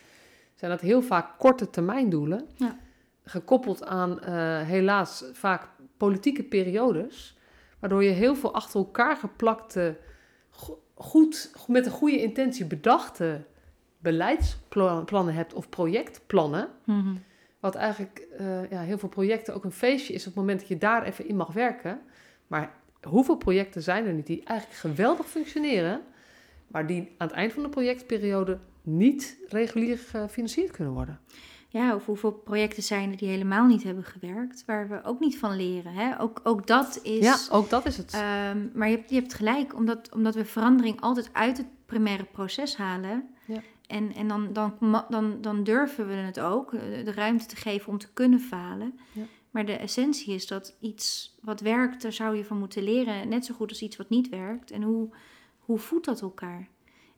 zijn dat heel vaak korte termijndoelen. Ja. Gekoppeld aan uh, helaas vaak politieke periodes. Waardoor je heel veel achter elkaar geplakte, goed, met een goede intentie bedachte beleidsplannen hebt of projectplannen. Mm wat eigenlijk uh, ja, heel veel projecten ook een feestje is op het moment dat je daar even in mag werken. Maar hoeveel projecten zijn er niet die eigenlijk geweldig functioneren, maar die aan het eind van de projectperiode niet regulier gefinancierd kunnen worden? Ja, of hoeveel projecten zijn er die helemaal niet hebben gewerkt, waar we ook niet van leren. Hè? Ook, ook dat is. Ja, ook dat is het. Um, maar je hebt, je hebt gelijk, omdat, omdat we verandering altijd uit het primaire proces halen. Ja. En, en dan, dan, dan, dan durven we het ook, eh, de ruimte te geven om te kunnen falen. Ja. Maar de essentie is dat iets wat werkt, daar zou je van moeten leren. Net zo goed als iets wat niet werkt. En hoe, hoe voedt dat elkaar?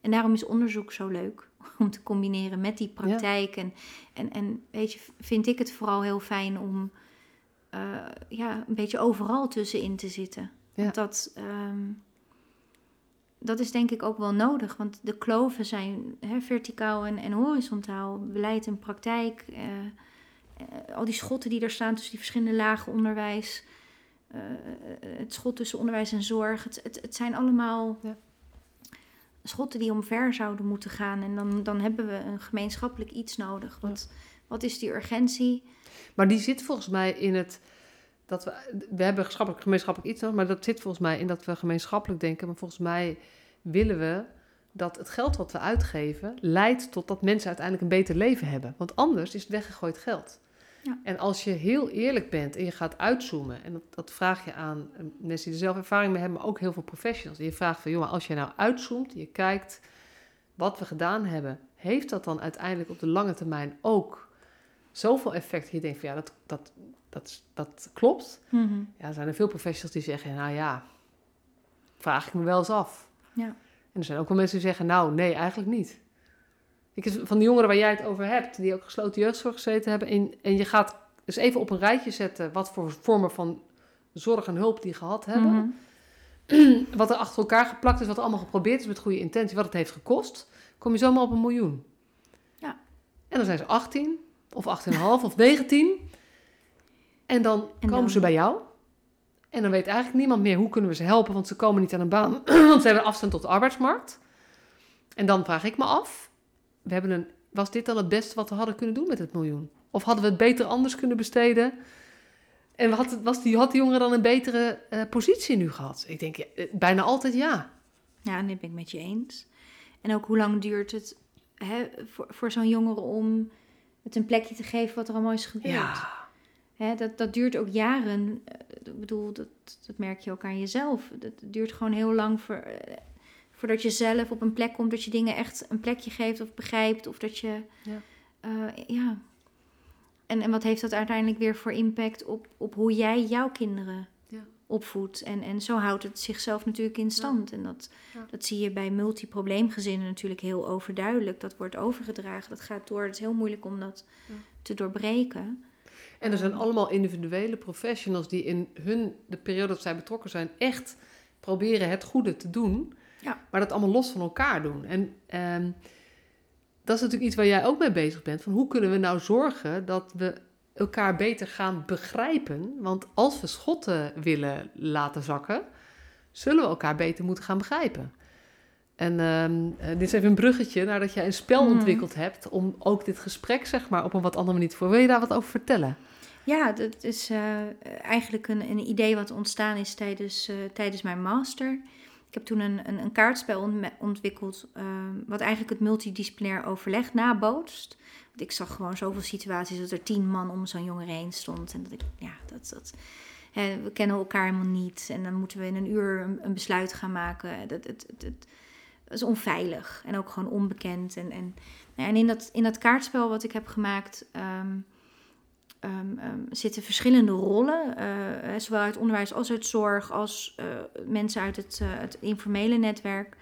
En daarom is onderzoek zo leuk om te combineren met die praktijk. En, en, en weet je, vind ik het vooral heel fijn om uh, ja, een beetje overal tussenin te zitten. Ja. Dat, um, dat is denk ik ook wel nodig, want de kloven zijn hè, verticaal en, en, horizontaal, beleid en praktijk. Uh, uh, al die schotten die er staan tussen die verschillende lagen onderwijs, uh, het schot tussen onderwijs en zorg, het, het, het zijn allemaal ja. schotten die omver zouden moeten gaan. En dan, dan hebben we een gemeenschappelijk iets nodig. Wat, wat is die urgentie? Maar die zit volgens mij in het dat we, we hebben gemeenschappelijk, gemeenschappelijk iets nodig, maar dat zit volgens mij in dat we gemeenschappelijk denken. Maar volgens mij willen we dat het geld wat we uitgeven leidt tot dat mensen uiteindelijk een beter leven hebben. Want anders is het weggegooid geld. Ja. En als je heel eerlijk bent en je gaat uitzoomen, en dat, dat, vraag je aan eh, mensen die er zelf ervaring mee hebben, maar ook heel veel professionals. En je vraagt van, jongen, als je nou uitzoomt, je kijkt wat we gedaan hebben, heeft dat dan uiteindelijk op de lange termijn ook zoveel effect dat je denkt van, ja, dat, dat, dat, dat klopt. Mm Ja, er zijn er veel professionals die zeggen, nou ja, vraag ik me wel eens af. Ja. En er zijn ook wel mensen die zeggen, nou, nee, eigenlijk niet. Ik, van de jongeren waar jij het over hebt, die ook gesloten jeugdzorg gezeten hebben, en, en je gaat dus even op een rijtje zetten wat voor vormen van zorg en hulp die gehad hebben. Mhm. Wat er achter elkaar geplakt is, wat er allemaal geprobeerd is met goede intentie, wat het heeft gekost, kom je zomaar op een miljoen. Ja. En dan zijn ze 18, of 18,5 of 19. En dan En komen dan? ze bij jou. En dan weet eigenlijk niemand meer hoe kunnen we ze helpen, want ze komen niet aan een baan, want ze hebben afstand tot de arbeidsmarkt. En dan vraag ik me af, we hebben een, was dit dan het beste wat we hadden kunnen doen met het miljoen? Of hadden we het beter anders kunnen besteden? En had, was die, had die jongen dan een betere eh, positie nu gehad? Ik denk ja, eh, bijna altijd ja. Ja, dat ben ik met je eens. En ook hoe lang duurt het hè, voor, voor zo'n jongere om het een plekje te geven wat er allemaal is gebeurd? Ja, Hè, dat, dat duurt ook jaren. Eh, Ik bedoel, dat, dat merk je ook aan jezelf. Dat duurt gewoon heel lang voor, eh, voordat je zelf op een plek komt, dat je dingen echt een plekje geeft of begrijpt. Of dat je. Ja. eh, ja. En, en wat heeft dat uiteindelijk weer voor impact op, op hoe jij jouw kinderen Ja. opvoedt? En, en zo houdt het zichzelf natuurlijk in stand. En dat, dat zie je bij multiprobleemgezinnen natuurlijk heel overduidelijk. Dat wordt overgedragen, dat gaat door. Het is heel moeilijk om dat te doorbreken. En er zijn allemaal individuele professionals die in hun, de periode dat zij betrokken zijn, echt proberen het goede te doen. Ja. Maar dat allemaal los van elkaar doen. En ehm, dat is natuurlijk iets waar jij ook mee bezig bent. Van hoe kunnen we nou zorgen dat we elkaar beter gaan begrijpen? Want als we schotten willen laten zakken, zullen we elkaar beter moeten gaan begrijpen. En ehm, eh, dit is even een bruggetje nadat jij een spel Mhm. ontwikkeld hebt om ook dit gesprek zeg maar, op een wat andere manier te voeren. Wil je daar wat over vertellen? Ja, dat is eh, eigenlijk een, een idee wat ontstaan is tijdens, eh, tijdens mijn master. Ik heb toen een, een, een kaartspel ontwikkeld, eh, wat eigenlijk het multidisciplinair overleg nabootst. Want ik zag gewoon zoveel situaties dat er tien man om zo'n jongere heen stond. En dat ik, ja, dat, dat, hè, we kennen elkaar helemaal niet. En dan moeten we in een uur een, een besluit gaan maken. Dat, het, het, het, is onveilig en ook gewoon onbekend. En, en, nou en in, dat, in dat kaartspel wat ik heb gemaakt. ehm, ehm, zitten verschillende rollen, eh, zowel uit onderwijs als uit zorg, als eh, mensen uit het, eh, het informele netwerk.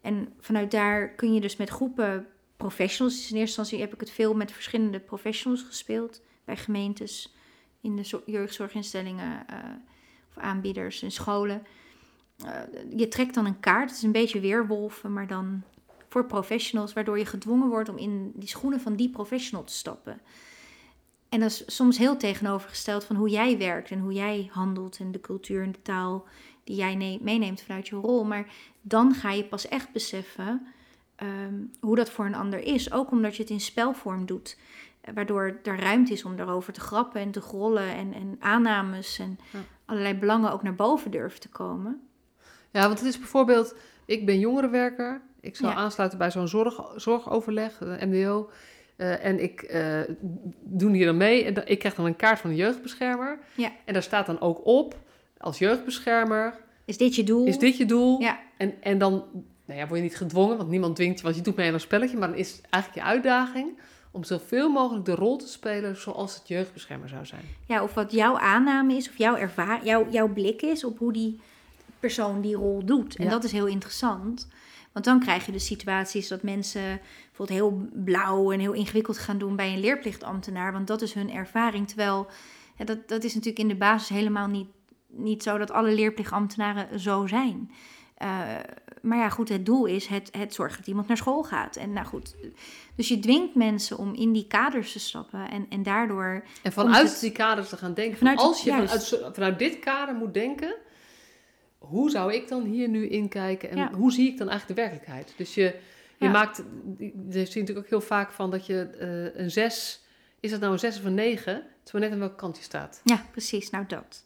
En vanuit daar kun je dus met groepen professionals, dus in eerste instantie heb ik het veel met verschillende professionals gespeeld, bij gemeentes, in de zo- jeugdzorginstellingen of aanbieders in scholen. Je trekt dan een kaart, het is een beetje weerwolven, maar dan voor professionals, waardoor je gedwongen wordt om in die schoenen van die professional te stappen. En dat is soms heel tegenovergesteld van hoe jij werkt en hoe jij handelt en de cultuur en de taal die jij ne- meeneemt vanuit je rol. Maar dan ga je pas echt beseffen ehm, hoe dat voor een ander is. Ook omdat je het in spelvorm doet. eh, Waardoor er ruimte is om daarover te grappen en te grollen en, en aannames en Ja. allerlei belangen ook naar boven durven te komen. Ja, want het is bijvoorbeeld, ik ben jongerenwerker. Ik zou Ja. aansluiten bij zo'n zorg, zorgoverleg, eh, Eh, en ik eh, doe hier dan mee. En ik krijg dan een kaart van de jeugdbeschermer. Ja. En daar staat dan ook op, als jeugdbeschermer, Is dit je doel? is dit je doel? Ja. En, en dan nou ja, word je niet gedwongen, want niemand dwingt je, want je doet mee aan een spelletje. Maar dan is het eigenlijk je uitdaging om zoveel mogelijk de rol te spelen zoals het jeugdbeschermer zou zijn. Ja, of wat jouw aanname is, of jouw, ervaar, jouw, jouw blik is op hoe die persoon die rol doet. En Ja. dat is heel interessant. Want dan krijg je de situaties dat mensen bijvoorbeeld heel blauw en heel ingewikkeld gaan doen bij een leerplichtambtenaar. Want dat is hun ervaring. Terwijl ja, dat, dat is natuurlijk in de basis helemaal niet, niet zo dat alle leerplichtambtenaren zo zijn. Eh, maar ja, goed, het doel is het, het zorgen dat iemand naar school gaat. En nou goed, dus je dwingt mensen om in die kaders te stappen en, en daardoor En vanuit het- die kaders te gaan denken. Vanuit als je vanuit, dit kader moet denken, hoe zou ik dan hier nu inkijken en Ja. hoe zie ik dan eigenlijk de werkelijkheid? Dus je, je Ja. maakt, je ziet natuurlijk ook heel vaak van dat je eh, een zes, is dat nou een zes of een negen? Het is maar net aan welke kant je staat. Ja, precies. Nou, dat.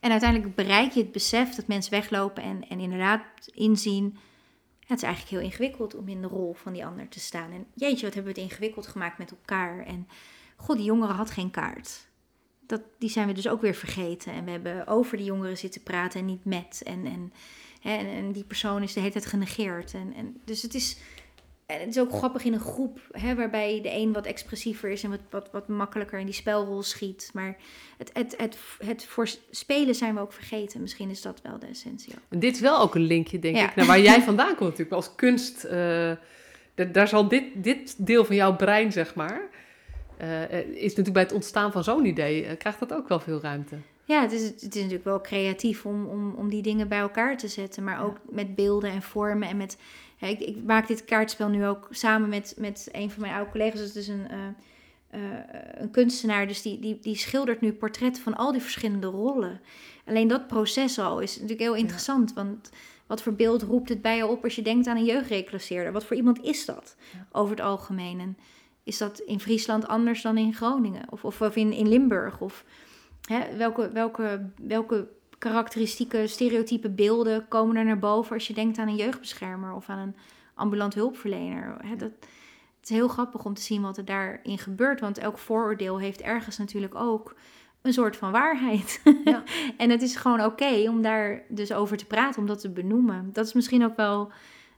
En uiteindelijk bereik je het besef dat mensen weglopen en, en inderdaad inzien. Het is eigenlijk heel ingewikkeld om in de rol van die ander te staan. En jeetje, wat hebben we het ingewikkeld gemaakt met elkaar. En god, die jongere had geen kaart. Dat, die zijn we dus ook weer vergeten. En we hebben over die jongeren zitten praten en niet met. En, en, en, en die persoon is de hele tijd genegeerd. En, en, dus het is, en het is ook grappig in een groep, hè, waarbij de een wat expressiever is en wat, wat, wat makkelijker in die spelrol schiet. Maar het, het, het, het voor spelen zijn we ook vergeten. Misschien is dat wel de essentie. En dit is wel ook een linkje, denk Ja. ik, naar waar jij vandaan komt natuurlijk. Als kunst, eh, da- daar zal dit, dit deel van jouw brein, zeg maar, eh, eh, is natuurlijk bij het ontstaan van zo'n idee, krijgt dat ook wel veel ruimte. Ja, het is, het is natuurlijk wel creatief om, om, om die dingen bij elkaar te zetten. Maar ook met beelden en vormen en met... Ja, ik, ik, maak dit kaartspel nu ook samen met, met een van mijn oude collega's. Dat is een, uh, uh, een kunstenaar, dus die, die, die schildert nu portretten van al die verschillende rollen. Alleen dat proces al is natuurlijk heel interessant, ja. want wat voor beeld roept het bij je op als je denkt aan een jeugdreclasseerder? Wat voor iemand is dat over het algemeen? En is dat in Friesland anders dan in Groningen of, of, of in, in Limburg? Of hè, welke, welke, welke karakteristieke, stereotype beelden komen er naar boven als je denkt aan een jeugdbeschermer of aan een ambulant hulpverlener? Hè, dat, het is heel grappig om te zien wat er daarin gebeurt, want elk vooroordeel heeft ergens natuurlijk ook een soort van waarheid. Ja. en het is gewoon oké om daar dus over te praten, om dat te benoemen. Dat is misschien ook wel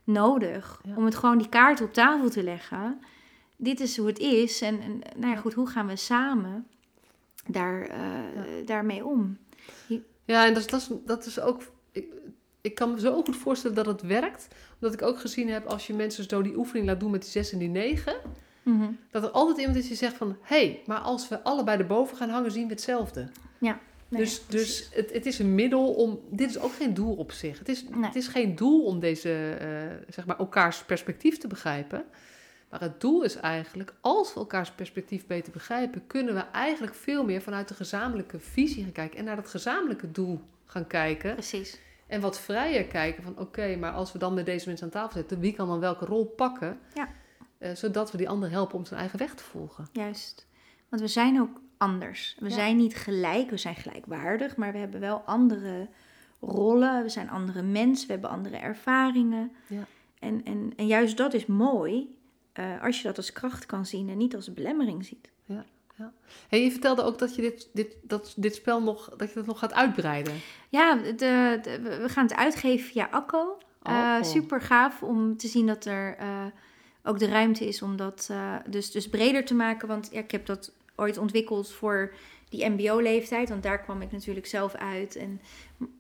nodig, ja. om het gewoon die kaart op tafel te leggen. Dit is hoe het is en, en nou ja, goed, hoe gaan we samen daar, uh, ja. daarmee om? Ja, en dat is, dat is, dat is ook... Ik, ik kan me zo goed voorstellen dat het werkt. Omdat ik ook gezien heb, als je mensen zo die oefening laat doen met die 6 en die 9... Mm -hmm. Dat er altijd iemand is die zegt van... hé, hey, maar als we allebei erboven gaan hangen, zien we hetzelfde. Ja. Nee, dus dus het, het is een middel om... Dit is ook geen doel op zich. Het is, nee. het is geen doel om deze, uh, zeg maar, elkaars perspectief te begrijpen. Maar het doel is eigenlijk, als we elkaars perspectief beter begrijpen... kunnen we eigenlijk veel meer vanuit de gezamenlijke visie gaan kijken... en naar dat gezamenlijke doel gaan kijken. Precies. En wat vrijer kijken van... oké, okay, maar als we dan met deze mensen aan tafel zitten... wie kan dan welke rol pakken... Ja. Uh, zodat we die ander helpen om zijn eigen weg te volgen. Juist. Want we zijn ook anders. We ja. zijn niet gelijk, we zijn gelijkwaardig, maar we hebben wel andere rollen. We zijn andere mensen, we hebben andere ervaringen. Ja. En, en, en juist dat is mooi uh, als je dat als kracht kan zien en niet als belemmering ziet. Ja. Ja. Hey, je vertelde ook dat je dit, dit, dat, dit spel nog, dat je dat nog gaat uitbreiden. Ja, de, de, we gaan het uitgeven via Akko. Oh. Uh, super gaaf om te zien dat er uh, ook de ruimte is om dat dus, dus breder te maken. Want ja, ik heb dat ooit ontwikkeld voor die MBO-leeftijd. Want daar kwam ik natuurlijk zelf uit. En,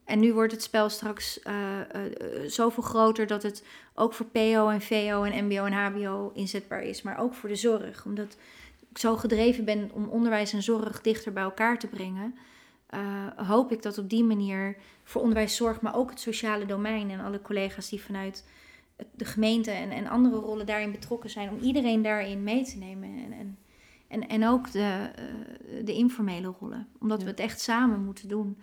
en nu wordt het spel straks uh, uh, zoveel groter dat het ook voor PO en VO en MBO en HBO inzetbaar is. Maar ook voor de zorg. Omdat ik zo gedreven ben om onderwijs en zorg dichter bij elkaar te brengen. Hoop ik dat op die manier voor onderwijs, zorg, maar ook het sociale domein en alle collega's die vanuit de gemeente en, en andere rollen daarin betrokken zijn, om iedereen daarin mee te nemen. En, en, en, en ook de, uh, de informele rollen, omdat ja. we het echt samen moeten doen.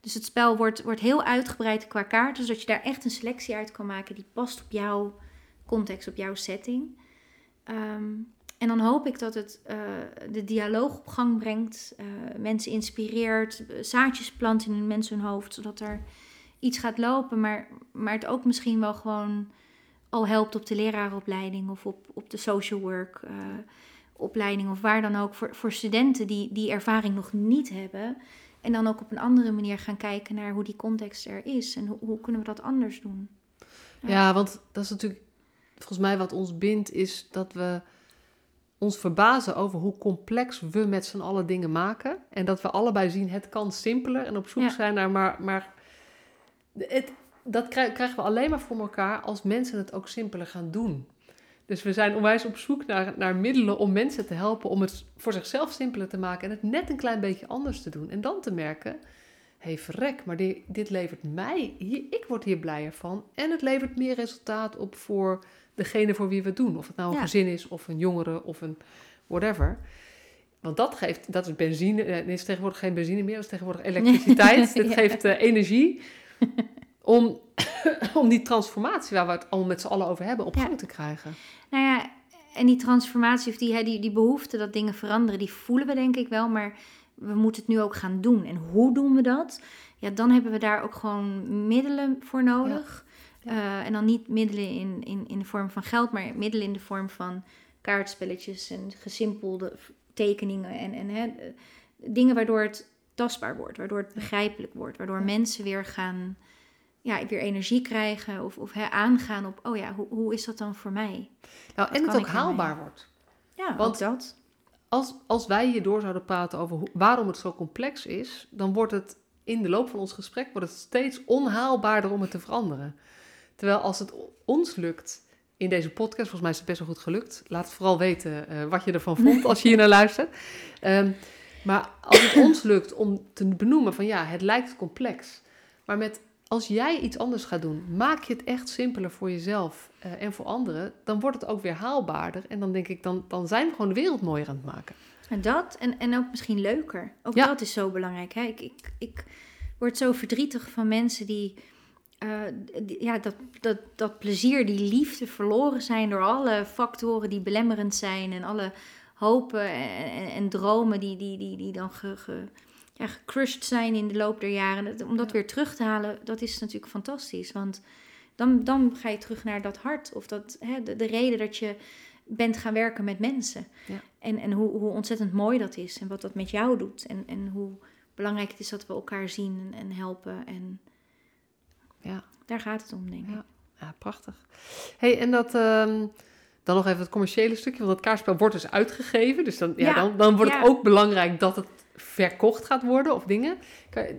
Dus het spel wordt, wordt heel uitgebreid qua kaarten, zodat je daar echt een selectie uit kan maken die past op jouw context, op jouw setting. Um, en dan hoop ik dat het uh, de dialoog op gang brengt, uh, mensen inspireert, zaadjes plant in mensen hun hoofd, zodat er iets gaat lopen, maar, maar het ook misschien wel gewoon al helpt op de leraaropleiding of op, op de social work uh, opleiding of waar dan ook voor, voor studenten die die ervaring nog niet hebben. En dan ook op een andere manier gaan kijken naar hoe die context er is en hoe, hoe kunnen we dat anders doen. Ja. ja, want dat is natuurlijk volgens mij wat ons bindt, is dat we ons verbazen over hoe complex we met z'n allen dingen maken. En dat we allebei zien, het kan simpeler en op zoek ja. zijn naar maar... maar het, dat krijgen we alleen maar voor elkaar als mensen het ook simpeler gaan doen. Dus we zijn onwijs op zoek naar, naar middelen om mensen te helpen om het voor zichzelf simpeler te maken en het net een klein beetje anders te doen. En dan te merken, hé hey, verrek, maar dit, dit levert mij, hier, ik word hier blijer van. En het levert meer resultaat op voor degene voor wie we het doen. Of het nou een ja. gezin is, of een jongere, of een whatever. Want dat geeft, dat is benzine, het is tegenwoordig geen benzine meer, dat is tegenwoordig elektriciteit. Dit ja. geeft uh, energie om, om die transformatie waar we het allemaal met z'n allen over hebben, op gang ja. te krijgen. Nou ja, en die transformatie of die, die, die behoefte dat dingen veranderen, die voelen we denk ik wel, maar we moeten het nu ook gaan doen. En hoe doen we dat? Ja, dan hebben we daar ook gewoon middelen voor nodig. Ja. Uh, en dan niet middelen in, in, in de vorm van geld, maar middelen in de vorm van kaartspelletjes en gesimpelde tekeningen en, en hè, dingen waardoor het tastbaar wordt, waardoor het begrijpelijk wordt, waardoor ja. mensen weer gaan, ja, weer energie krijgen of, of aangaan op, oh ja, hoe, hoe is dat dan voor mij? Nou, en het ook haalbaar mee? wordt. Ja, want dat. Als, als wij hierdoor zouden praten over hoe, waarom het zo complex is, dan wordt het in de loop van ons gesprek wordt het steeds onhaalbaarder om het te veranderen. Terwijl als het ons lukt in deze podcast, volgens mij is het best wel goed gelukt. Laat vooral weten uh, wat je ervan vond als je hier naar luistert. Um, Maar als het ons lukt om te benoemen van ja, het lijkt complex. Maar met als jij iets anders gaat doen, maak je het echt simpeler voor jezelf eh, en voor anderen, dan wordt het ook weer haalbaarder. En dan denk ik, dan, dan zijn we gewoon de wereld mooier aan het maken. En dat, en, en ook misschien leuker. Ook Ja. dat is zo belangrijk. Hè? Ik, ik, ik word zo verdrietig van mensen die, eh, die- ja, dat, dat, dat plezier, die liefde verloren zijn door alle factoren die belemmerend zijn en alle hopen en, en, en dromen die, die, die, die dan ge, ge- ja, gecrushed zijn in de loop der jaren. Dat- Om dat weer terug te halen, dat is natuurlijk fantastisch. Want dan, dan ga je terug naar dat hart of dat, hè, de, de reden dat je bent gaan werken met mensen. Ja. En, en hoe, hoe ontzettend mooi dat is en wat dat met jou doet. En, en hoe belangrijk het is dat we elkaar zien en, en helpen. En Ja. daar gaat het om, denk ik. Ja. Ja, prachtig. hey, en dat, ehm, dan nog even het commerciële stukje, want het kaartspel wordt dus uitgegeven. Dus dan, ja, Ja, dan, dan wordt het ook belangrijk dat het verkocht gaat worden of dingen.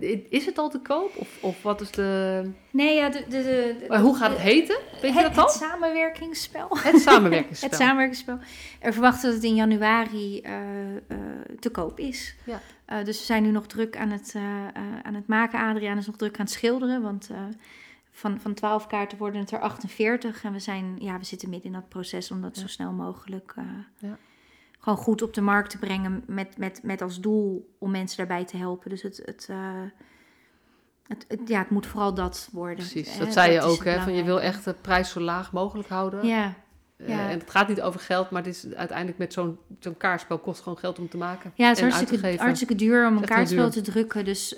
Je- Is het al te koop? Of, of wat is de... Nee, ja, de, de, hoe gaat het heten? Weet je het, dat al? het samenwerkingsspel. Het samenwerkingsspel. Het samenwerkingsspel. Er verwacht dat het in januari eh, eh, te koop is. Ja. Eh, dus we zijn nu nog druk aan het, aan het maken. Adriaan is nog druk aan het schilderen. Want van, van 12 kaarten worden het er 48. En we, zijn, ja, we zitten midden in dat proces om dat Ja. zo snel mogelijk Ja. Gewoon goed op de markt te brengen. Met, met, met als doel om mensen daarbij te helpen. Dus het, het, eh, het, het- ja, het moet vooral dat worden. Precies, Eh, dat zei je ook, hè? Van je wil echt de prijs zo laag mogelijk houden. Ja, Eh, ja. en het gaat niet over geld, maar het is uiteindelijk met zo'n zo'n kaartspel kost gewoon geld om te maken. Ja, het is hartstikke, duur om een kaartspel te drukken. Dus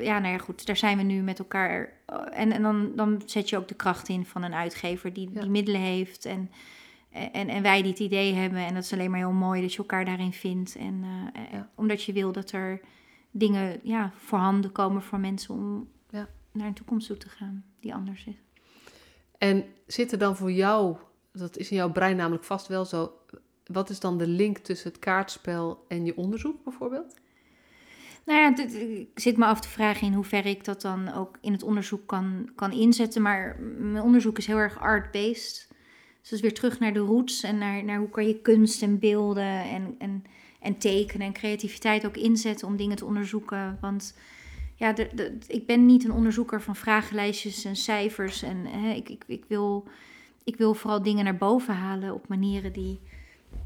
ja, nou ja, goed, daar zijn we nu met elkaar. En, en dan, dan zet je ook de kracht in van een uitgever die Ja. die middelen heeft. En, en, en wij die het idee hebben. En dat is alleen maar heel mooi dat je elkaar daarin vindt. En eh, eh, Ja. omdat je wil dat er dingen ja, voorhanden komen voor mensen om Ja. naar een toekomst toe te gaan die anders is. En zit er dan voor jou, dat is in jouw brein namelijk vast wel zo, wat is dan de link tussen het kaartspel en je onderzoek bijvoorbeeld? Nou ja, ik zit me af te vragen in hoeverre ik dat dan ook in het onderzoek kan, kan inzetten. Maar mijn onderzoek is heel erg art-based. Dus weer terug naar de roots en naar, naar hoe kan je kunst en beelden en, en, en tekenen en creativiteit ook inzetten om dingen te onderzoeken. Want ja, ik ben niet een onderzoeker van vragenlijstjes en cijfers. En hè, ik, ik, ik, wil, ik wil vooral dingen naar boven halen op manieren die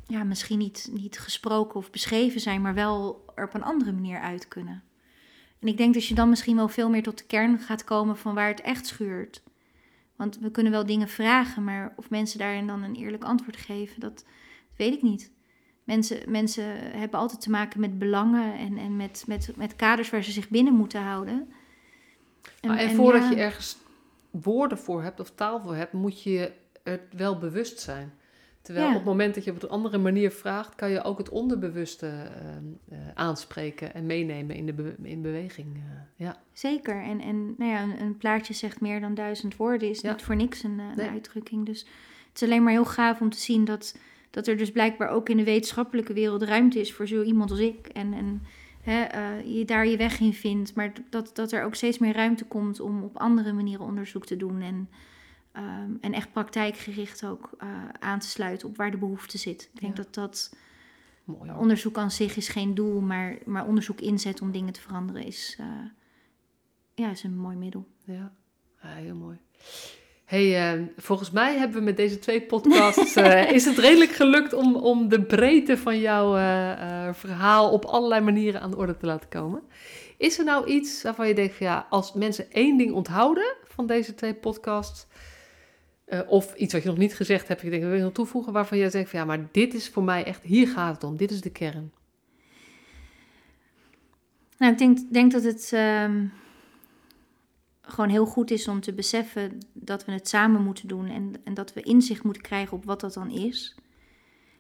ja, misschien niet, niet gesproken of beschreven zijn, maar wel er op een andere manier uit kunnen. En ik denk dat je dan misschien wel veel meer tot de kern gaat komen van waar het echt schuurt. Want we kunnen wel dingen vragen, maar of mensen daarin dan een eerlijk antwoord geven, dat, weet ik niet. Mensen, mensen hebben altijd te maken met belangen en, en met, met, met kaders waar ze zich binnen moeten houden. Maar en, voordat ja, je ergens woorden voor hebt of taal voor hebt, moet je het wel bewust zijn. Terwijl Ja. op het moment dat je op een andere manier vraagt, kan je ook het onderbewuste ehm, eh, aanspreken en meenemen in de be- in beweging. eh, ja. Zeker. En, en nou ja, een, een plaatje zegt meer dan duizend woorden. Is Ja. niet voor niks een, eh, een uitdrukking. Dus het is alleen maar heel gaaf om te zien dat, dat er dus blijkbaar ook in de wetenschappelijke wereld ruimte is voor zo iemand als ik. En, en hè, je daar je weg in vindt. Maar dat, dat er ook steeds meer ruimte komt om op andere manieren onderzoek te doen. En, ehm, en echt praktijkgericht ook eh, aan te sluiten op waar de behoefte zit. Ik denk Ja. dat dat Mooi. onderzoek aan zich is geen doel, maar, maar onderzoek inzet om dingen te veranderen is, eh, ja, is een mooi middel. Ja, ja heel mooi. Hey, eh, volgens mij hebben we met deze twee podcasts eh, is het redelijk gelukt om, om de breedte van jouw verhaal op allerlei manieren aan de orde te laten komen. Is er nou iets waarvan je denkt van ja, als mensen één ding onthouden van deze twee podcasts, eh, of iets wat je nog niet gezegd hebt, ik denk wil je nog toevoegen, waarvan je denkt van ja, maar dit is voor mij echt, hier gaat het om, dit is de kern. Nou, ik denk, denk dat het ehm, gewoon heel goed is om te beseffen dat we het samen moeten doen en, en dat we inzicht moeten krijgen op wat dat dan is.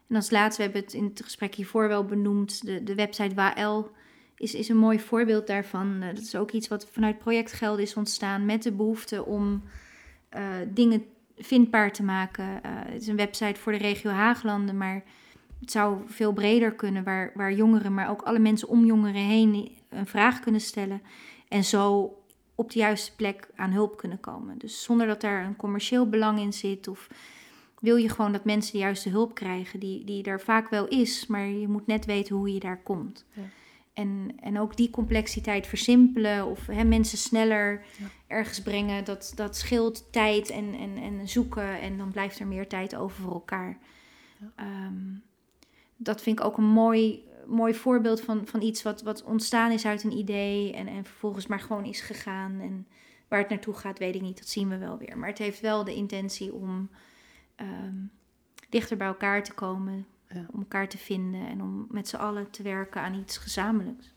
En als laatste, we hebben het in het gesprek hiervoor wel benoemd, de, de website WAL is, is een mooi voorbeeld daarvan. Eh, dat is ook iets wat vanuit projectgeld is ontstaan met de behoefte om eh, dingen vindbaar te maken. Eh, het is een website voor de regio Haaglanden, maar het zou veel breder kunnen, waar, waar jongeren, maar ook alle mensen om jongeren heen een vraag kunnen stellen. En zo op de juiste plek aan hulp kunnen komen. Dus zonder dat daar een commercieel belang in zit. Of wil je gewoon dat mensen de juiste hulp krijgen, die, die er vaak wel is, maar je moet net weten hoe je daar komt. Ja. En, en ook die complexiteit versimpelen of hè, mensen sneller Ja. ergens brengen, dat, dat scheelt tijd en, en, en zoeken en dan blijft er meer tijd over voor elkaar. Ja. Ehm, dat vind ik ook een mooi, mooi voorbeeld van, van iets wat, wat ontstaan is uit een idee en, en vervolgens maar gewoon is gegaan. En waar het naartoe gaat, weet ik niet, dat zien we wel weer. Maar het heeft wel de intentie om ehm, dichter bij elkaar te komen, Ja. om elkaar te vinden en om met z'n allen te werken aan iets gezamenlijks.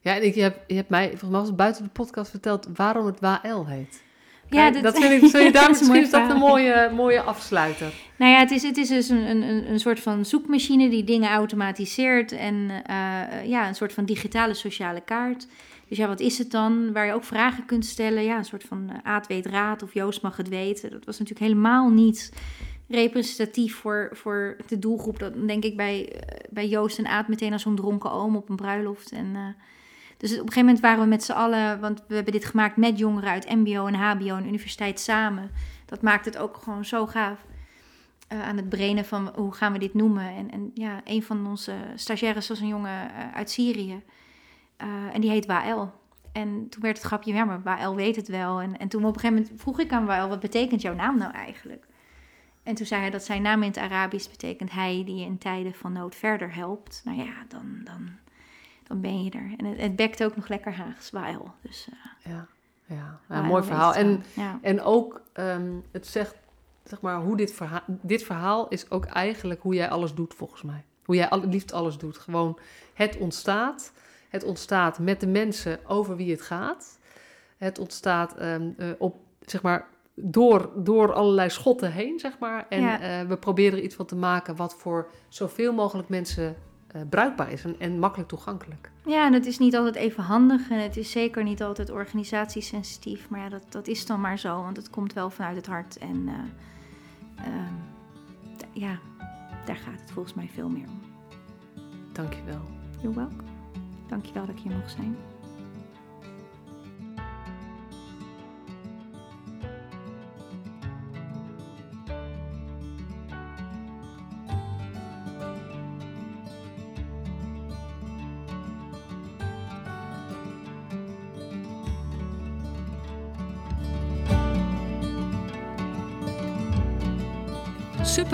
Ja, en ik, je, hebt, je hebt mij, volgens mij was buiten de podcast verteld waarom het WAL heet. Ja, dat vind ik, zul je daar een misschien is dat een mooie, mooie afsluiter. Nou ja, het is, het is dus een, een, een- een soort van zoekmachine die dingen automatiseert. En eh, ja, een soort van digitale sociale kaart. Dus ja, wat is het dan? Waar je ook vragen kunt stellen. Ja, een soort van eh, Aad weet raad of Joost mag het weten. Dat was natuurlijk helemaal niet representatief voor, voor de doelgroep. Dat denk ik bij, eh, bij Joost en Aad meteen als zo'n dronken oom op een bruiloft. En, eh, dus op een gegeven moment waren we met z'n allen, want we hebben dit gemaakt met jongeren uit MBO en HBO en universiteit samen. Dat maakt het ook gewoon zo gaaf eh, aan het brainen van hoe gaan we dit noemen. En, en ja, een van onze stagiaires was een jongen uit Syrië. En die heet Wael. En toen werd het grapje, ja, maar Wael weet het wel. En, en toen op een gegeven moment vroeg ik aan Wael, wat betekent jouw naam nou eigenlijk? En toen zei hij dat zijn naam in het Arabisch betekent hij die in tijden van nood verder helpt. Nou ja, dan, dan, dan ben je er. En het, het bekt ook nog lekker Haags. Dus, eh, Ja, ja. Mooi verhaal. En, ja. en ook, ehm, het zegt, zeg maar, hoe dit verhaal, dit verhaal is ook eigenlijk hoe jij alles doet, volgens mij. Hoe jij al, het liefst alles doet. Gewoon, het ontstaat. Het ontstaat met de mensen over wie het gaat. Het ontstaat ehm, eh, op, zeg maar, door, door allerlei schotten heen, zeg maar. En Ja. eh, we proberen er iets van te maken wat voor zoveel mogelijk mensen eh, bruikbaar is en, en makkelijk toegankelijk. Ja, en het is niet altijd even handig en het is zeker niet altijd organisatiesensitief. Maar ja, dat, dat is dan maar zo, want het komt wel vanuit het hart. En eh, ehm, ja, daar gaat het volgens mij veel meer om. Dankjewel. You're welcome. Dankjewel dat ik hier mocht zijn.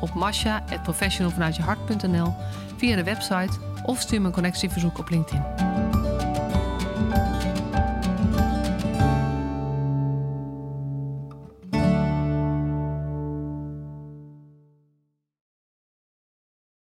op masha.professionalvanuitjehart.nl via de website of stuur me een connectieverzoek op LinkedIn.